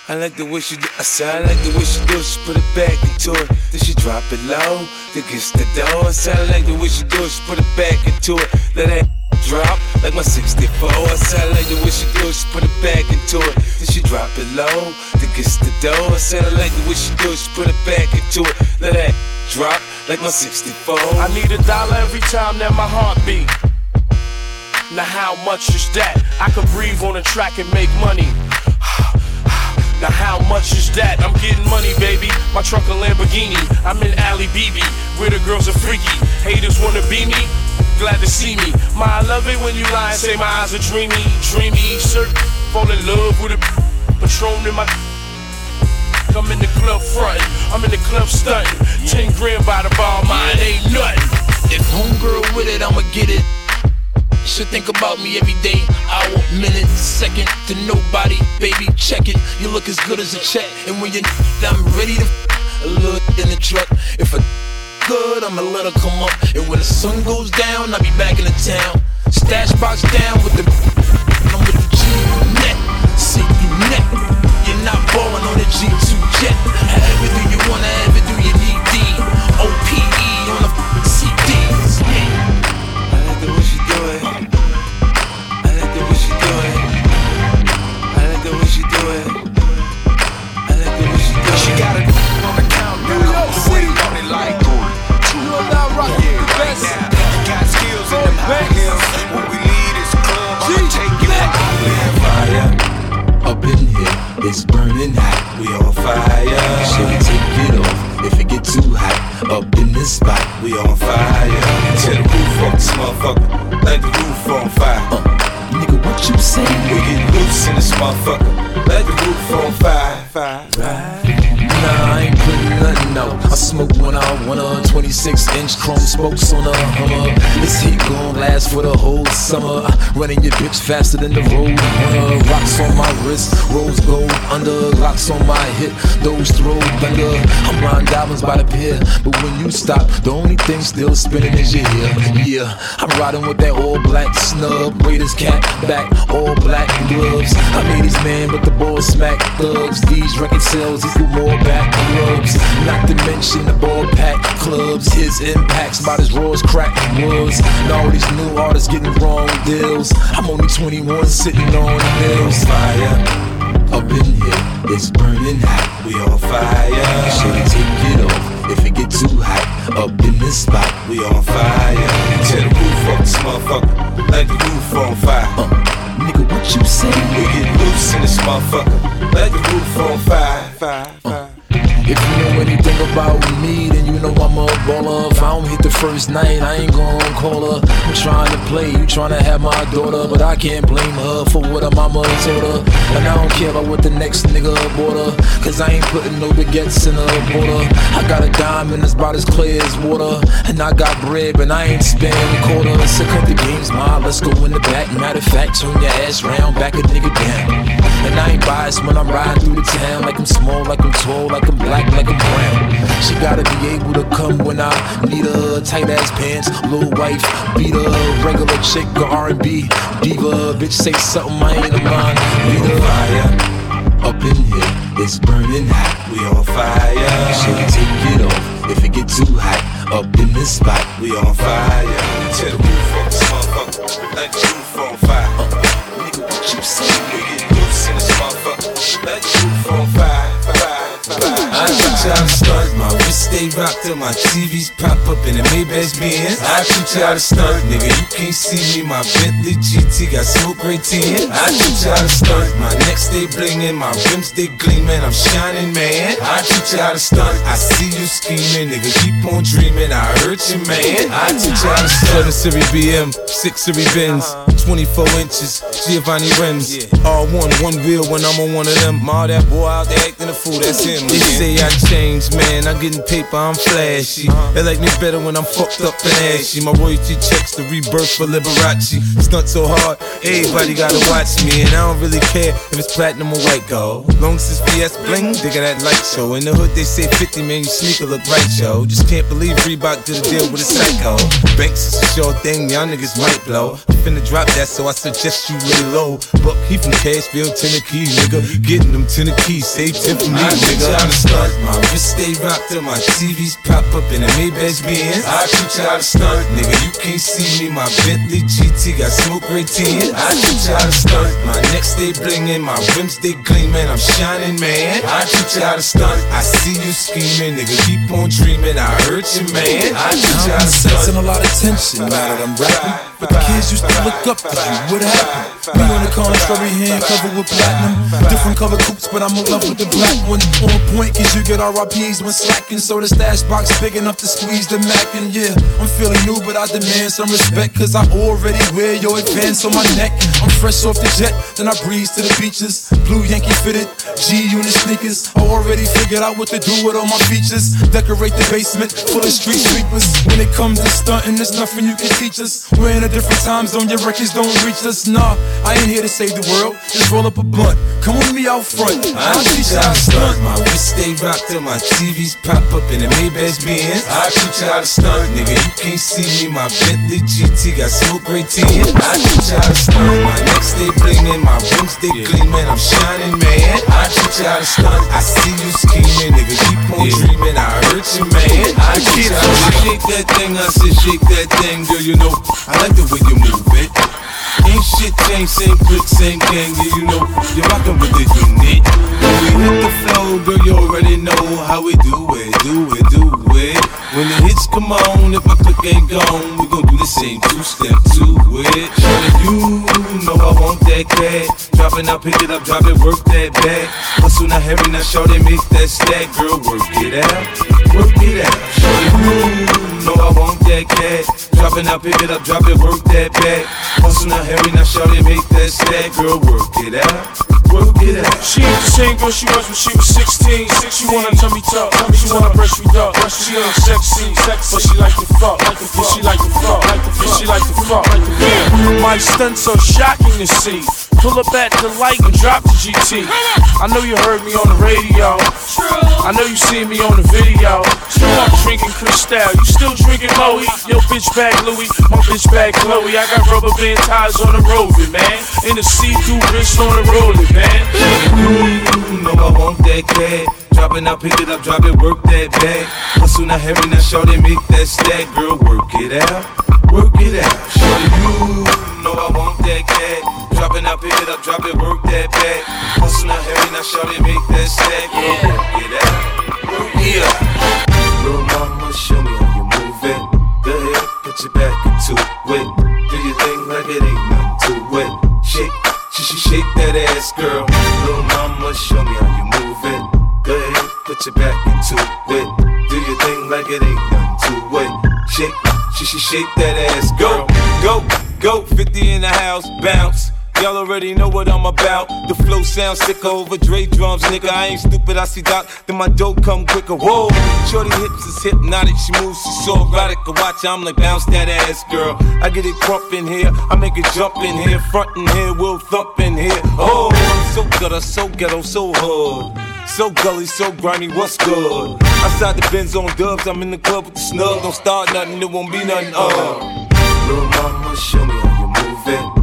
I like the way she do I said I like the way she do it. She put it back into it. Then she drop it low. Then kiss the door. I said I like the way she do it. She put it back into it. Let it drop like my 64. I said I like the way she do it. She put it back into it. Then she drop it low. Then kiss the door. I said I like the way she do it. She put it back into it. Let it drop like my 64. I need a dollar every time that my heart beat. Now how much is that? I could breathe on a track and make money. Now how much is that? I'm getting money, baby. My truck a Lamborghini. I'm in Ali BB, where the girls are freaky. Haters wanna be me. Glad to see me. My I love it when you lie and say my eyes are dreamy, dreamy. Sir, fall in love with a patron in my. I'm in the club frontin', I'm in the club stuntin'. Ten grand by the bar, mine ain't nothing. If homegirl with it, I'ma get it. Should think about me every day, hour, minute, second to nobody. Baby, check it. You look as good as a check. And when you're I'm ready to a little in the truck. If I good, I'ma let her come up. And when the sun goes down, I'll be back in the town. Stash box down with the I'm with the G net. See you net. You're not balling on the G2 jet. However do you wanna, ever do you need D? OPE it's burning hot. We on fire. Should we take it off if it get too hot. Up in this spot, We on fire. Tear the roof off this motherfucker. Let the roof on fire. Uh, nigga, what you say? We get loose in this motherfucker. Let the roof on fire. fire. Putting nothing out. I smoke when I want a 26 inch chrome spokes on a Hummer. This heat gon' last for the whole summer. Running your bitch faster than the road runner. Rocks on my wrist, rose gold under. Locks on my hip, those throw thunder. I'm riding diamonds by the pier, but when you stop, the only thing still spinning is your ear. Yeah, I'm riding with that all black snub. Raiders cat back, all black gloves. I made these man, but the ball smack thugs. These record sales equal more back clubs. Not to mention the ball pack clubs. His impacts about as raw as crack. And all these new artists getting wrong deals. I'm only 21 sitting on the hills. Fire. Up in here, it's burning hot. We on fire. Should take it off if it get too hot. Up in this spot, We on fire. Tear the roof off this motherfucker. Let the roof on fire. Uh, nigga, what you say? We get loose in this motherfucker. Let the roof on fire, fire. If you know anything about me, then you know I'm a baller. If I don't hit the first night, I ain't gon' call her. I'm trying to play, you trying to have my daughter, but I can't blame her for what her mama told her. And I don't care about what the next nigga bought her, cause I ain't putting no baguettes in her border. I got a diamond that's about as clear as water, and I got bread, but I ain't spending a quarter. So cut the games, ma, let's go in the back. Matter of fact, turn your ass round, back a nigga down. And I ain't biased when I'm riding through the town, like I'm small, like I'm tall, like I'm black, like I'm brown. She gotta be able to come when I need her. Tight ass pants, little wife, beat her, regular chick or R&B diva. Bitch, say something I ain't a mind. Lead her fire. Up in here, it's burning hot. We on fire. Should take it off if it get too hot. Up in this spot, We on fire. Tear the roof off motherfucker. Let the roof on fire. nigga, what you say? We get loose in this motherfucker. Let the roof on fire. I teach you how to stunt. My wrist stay rocked till my TVs pop up in the Maybach Benz. I teach you how to stunt, nigga. You can't see me. My Bentley GT got smoke right tin. I teach you how to stunt. My neck stay blingin', my rims they gleamin'. I'm shining, man. I teach you how to stunt. I see you scheming, nigga. Keep on dreaming. I hurt you, man. I teach you how to stunt. 7 Series BM, 6 Series Benz, 24 inches, Giovanna rims. All one, one wheel when I'm on one of them. All that boy out there acting a fool, that's him. They I changed, man. I'm getting paper, I'm flashy. They like me better when I'm fucked up and ashy. My royalty checks the rebirth for Liberace. Stunt so hard, everybody gotta watch me. And I don't really care if it's platinum or white gold. Long as it's VS bling, they got that light show. In the hood, they say 50, man, you sneaker look right, yo. Just can't believe Reebok did a deal with a psycho. Banks is a sure thing, y'all niggas might blow. I'm finna drop that, so I suggest you lay low. But he from Cashville, Tennessee, nigga. Getting them Tennessee, save 10 for me, nigga. Stunt, my wrist stay rocked till my TVs pop up in a Maybach Benz. I teach you how to stunt, nigga. You can't see me, my Bentley GT got smoke right tin. I teach you how to stunt, my neck stay blingin', my rims they gleamin'. I'm shining, man. I teach you how to stunt. I see you scheming, nigga. Keep on dreaming. I hurt you, man. I teach you how to stunt. A lot of tension now that I'm rapping. But the kids used to look up to you. What happened? Me on the contrary, hand covered with platinum. Different color coupes, but I'm in love with the black one. On point, cause you get RIPs when slacking. So the stash box big enough to squeeze the Mac. And yeah, I'm feeling new, but I demand some respect. Cause I already wear your advance on my neck. I'm fresh off the jet, then I breeze to the beaches. Blue Yankee fitted, G unit sneakers. I already figured out what to do with all my features. Decorate the basement full of street sweepers. When it comes to stunting, there's nothing you can teach us. We're in a different times on your records don't reach us. Nah, I ain't here to save the world. Just roll up a blunt. Come with me out front. I'll teach you how to stunt. My wrist stay rocked till my TVs pop up in the Maybach Benz. I teach you how to stunt, nigga. You can't see me. My Bentley GT got smoke great tea. I teach you how to stunt. My neck stay blingin', my rims they gleamin'. I'm shining, man. I teach you how to stunt. I see you scheming, nigga. Keep on dreaming. I hurt you, man. I teach you how to shake that thing. I said shake that thing, girl. You know I like the way you move it. Ain't shit changed, same click, same gang, yeah, you know, you're rockin' with the unit. We hit the flow, girl, you already know how we do it, do it, do it. When the hits come on, if my click ain't gone, we gon' do the same two step to it. Shorty, you know I want that cat. Drop it out, pick it up, drop it, work that back. Hustle not heavy, now shorty make that stack, girl, work it out, work it out. You know I want that cat. Drop it out, pick it up, drop it, work that back. Hustle not heavy, now shorty make that stack, girl, work it out, work it out. She ain't the same girl she was when she was 16. She wanna tummy tuck, she wanna breast me up. She ain't sexy, but she like to fuck. Yeah, she like to fuck. Yeah, she like to fuck. Yeah. My stunts are shocking to see. Pull up at the light and drop the GT. I know you heard me on the radio. I know you seen me on the video. You I'm drinking Cristal, you still drinking Moe. Yo, bitch bag Louis, my bitch bag Chloe. I got rubber band ties on the rover, man. In the see-through wrist on the roller, man. Know I want that cat. Drop it out, pick it up, drop it, work that back. Hustle not heavy, now shorty make that stack, girl, work it out, work it out. Shorty, you know I want that cat. Drop it out, pick it up, drop it, work that back. Hustle not heavy, now shorty make that stack, girl, work it out, work it out. Little mama, show me how you move it. Go ahead, put your back into it. Do your thing like it ain't nothing to it. Shake, sh sh shake that ass, girl. Little mama, show me how you move it. Go ahead, put your back into it. Do your thing like it ain't nothing to it. Shake, sh sh shake that ass, go, go, go. 50 in the house, bounce. Y'all already know what I'm about. The flow sounds sicker over Dre drums, nigga. I ain't stupid, I see Doc, then my dope come quicker. Whoa, shorty hips is hypnotic, she moves, she's so erotic. I watch, I'm like bounce that ass, girl. I get it crump in here, I make it jump in here, front in here, we'll thump in here. Oh, I'm so good, I'm so ghetto, so hood. So gully, so grimy, what's good? Outside the Benz on dubs, I'm in the club with the snug. Don't start nothing, it won't be nothing. Uh. Little mama, show me how you move it.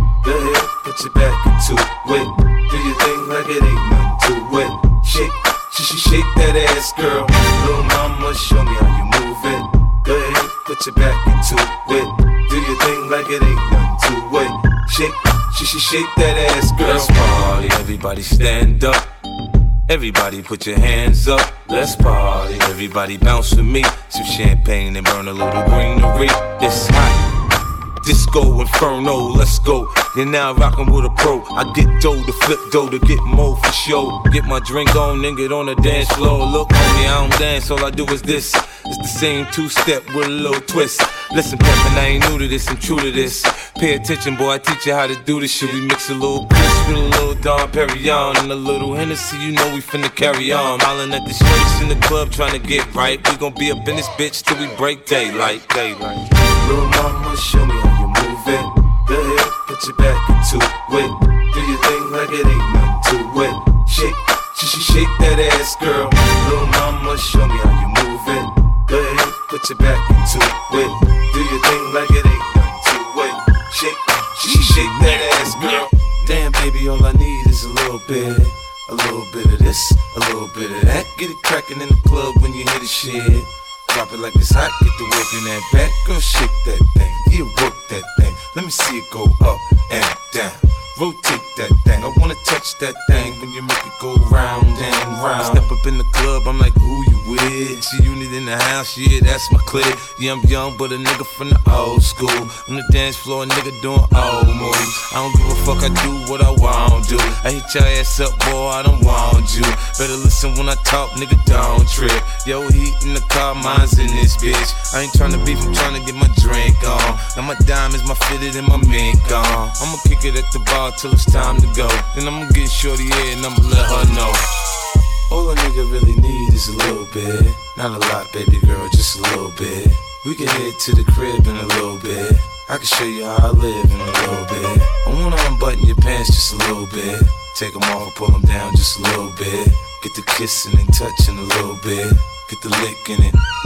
Put your back into it. Do your thing like it ain't nothing to it. Shake, sh sh shake that ass, girl. Little mama, show me how you move it. Go ahead, put your back into it. Do your thing like it ain't nothing to it. Shake, sh sh shake that ass, girl. Let's party, everybody stand up. Everybody put your hands up, let's party. Everybody bounce with me. Some champagne and burn a little greenery. It's hot. Disco Inferno, let's go. You're now rockin' with a pro. I get dough to flip dough to get more for show. Get my drink on, then get on the dance floor. Look me, I don't dance, all I do is this. It's the same two step with a little twist. Listen, Peppin, I ain't new to this, I'm true to this. Pay attention, boy, I teach you how to do this shit. We mix a little Chris with a little Dom Perignon and a little Hennessy, you know we finna carry on. Hollin' at the streets in the club trying to get right. We gon' be up in this bitch till we break daylight, daylight. Little mama, show me Go ahead, put your back into it. Do your thing like it ain't nothing to it. Shake, sh sh shake that ass, girl. Little mama, show me how you move it. Go ahead, put your back into it. Do your thing like it ain't nothing to it. Shake, sh sh shake that ass, girl. Damn, baby, all I need is a little bit. A little bit of this, a little bit of that. Get it crackin' in the club when you hear the shit. Drop it like it's hot, get the work in that back. Girl, shake that thing, yeah, work that thing. Let me see it go up and down. Rotate that thing, I wanna touch that thing when you make it go round and round. I step up in the club, I'm like, who you with? See G-Unit in the house, yeah, that's my clique. Yeah, I'm young, but a nigga from the old school. On the dance floor, a nigga doing old moves. I don't give a fuck, I do what I want to. I hit your ass up, boy, I don't want you. Better listen when I talk, nigga, don't trip. Yo, heat in the car, mine's in this bitch. I ain't tryna beef, I'm tryna get my drink on. Now my diamonds, my fitted, and my mink on. I'ma kick it at the bar till it's time to go. Then I'ma get shorty here and I'ma let her know. All a nigga really need is a little bit. Not a lot, baby girl, just a little bit. We can head to the crib in a little bit. I can show you how I live in a little bit. I wanna unbutton your pants just a little bit. Take them off and pull them down just a little bit. Get the kissing and touching a little bit. Get the licking it in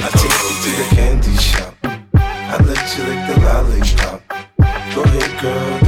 I take you to the candy shop. I let you lick the lollipop. Go ahead, girl,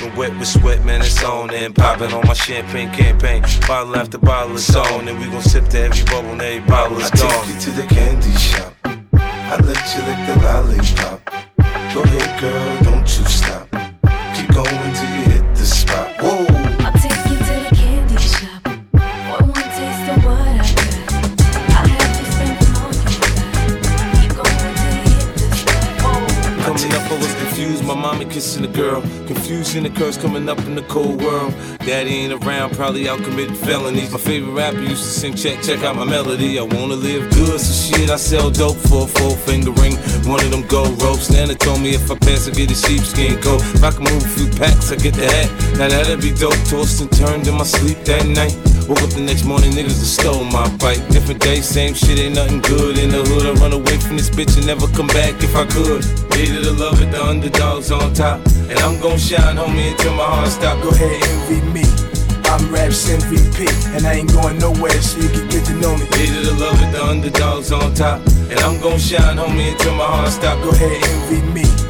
Dripping wet with sweat, man, it's on and popping on my champagne campaign. Bottle after bottle is on, and we gon' sip to every bubble and every bottle is I gone. take you to the candy shop. I let you lick the lollipop. Go ahead, girl, don't you stop. Keep going till you hit the spot. Whoa. I'll take you to the candy shop. One more taste of what I got. I'll have you spending all you got. Keep going till you hit the spot. Whoa. Coming up, I was confused. My kissing a girl. Confusion occurs coming up in the cold world. Daddy ain't around, probably out committing felonies. My favorite rapper used to sing, check, check out my melody. I wanna live good, so shit, I sell dope for a four finger ring. One of them gold ropes. Nana told me if I pass, I get a sheepskin coat. If I can move a few packs, I get the hat. Now that'd be dope. Tossed and turned in my sleep that night. Woke up the next morning, niggas stole my bike. Different day, same shit, ain't nothing good. In the hood, I run away from this bitch and never come back if I could. Hated to love it, the underdogs on top. And I'm gon' shine, homie, until my heart stop. Go ahead, envy me. I'm Raps MVP, and I ain't going nowhere, so you can get to know me. Hated to love it, the underdogs on top. And I'm gon' shine, homie, until my heart stop. Go ahead, envy me.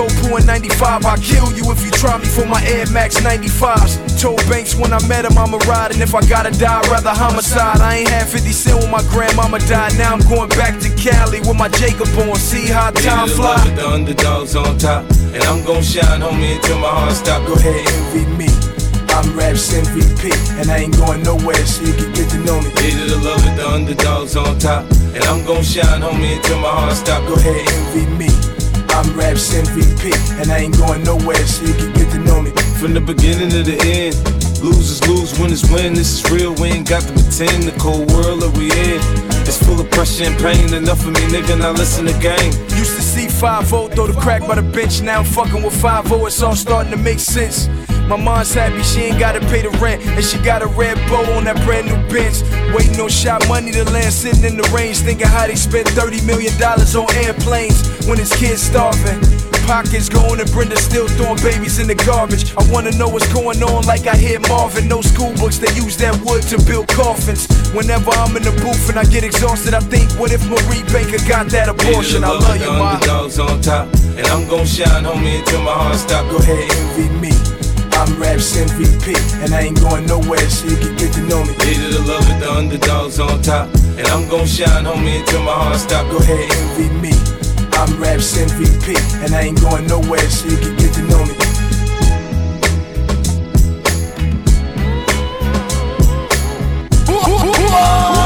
Pooh in 95, I'll kill you if you try me for my Air Max 95s. Told Banks when I met him, I'ma ride, and if I gotta die, I'd rather homicide. I ain't had 50 cent when my grandmama died. Now I'm going back to Cali with my Jacob on. See how time fly. with the underdogs on top. And I'm gon' shine, homie, until my heart stop. Go ahead, envy me. I'm Raps MVP, and I ain't going nowhere, so you can get to know me. Hated the love with the underdogs on top. And I'm gon' shine, homie, until my heart stop. Go ahead, envy me. I'm Raps MVP, and I ain't going nowhere, so you can get to know me. From the beginning to the end. Losers lose, winners win. This is real. We ain't got to pretend. The cold world that we in. It's full of pressure and pain. Enough of me, nigga. Now listen to game. Used to see 5 0 throw the crack by the bench. Now I'm fucking with 5 0, It's all starting to make sense. My mom's happy she ain't gotta pay the rent. And she got a red bow on that brand new Benz. Waiting on Shaq money to land, sitting in the range. Thinking how they spent $30 million on airplanes when his kids starving. Pac's gone and Brenda still throwing babies in the garbage. I wanna know what's going on, like I hear Marvin. No school books, they use that wood to build coffins. Whenever I'm in the booth and I get exhausted, I think, what if Marie Baxter got that abortion? I love you, the ma. underdogs on top. And I'm gonna shine, homie, until my heart stop. Go ahead, envy me. I'm Raps MVP, and I ain't going nowhere so you can get to know me. Leader the love with the underdogs on top, and I'm gon' shine, homie, until my heart stop. Go ahead, envy me. I'm Raps MVP, and I ain't going nowhere so you can get to know me. Whoa.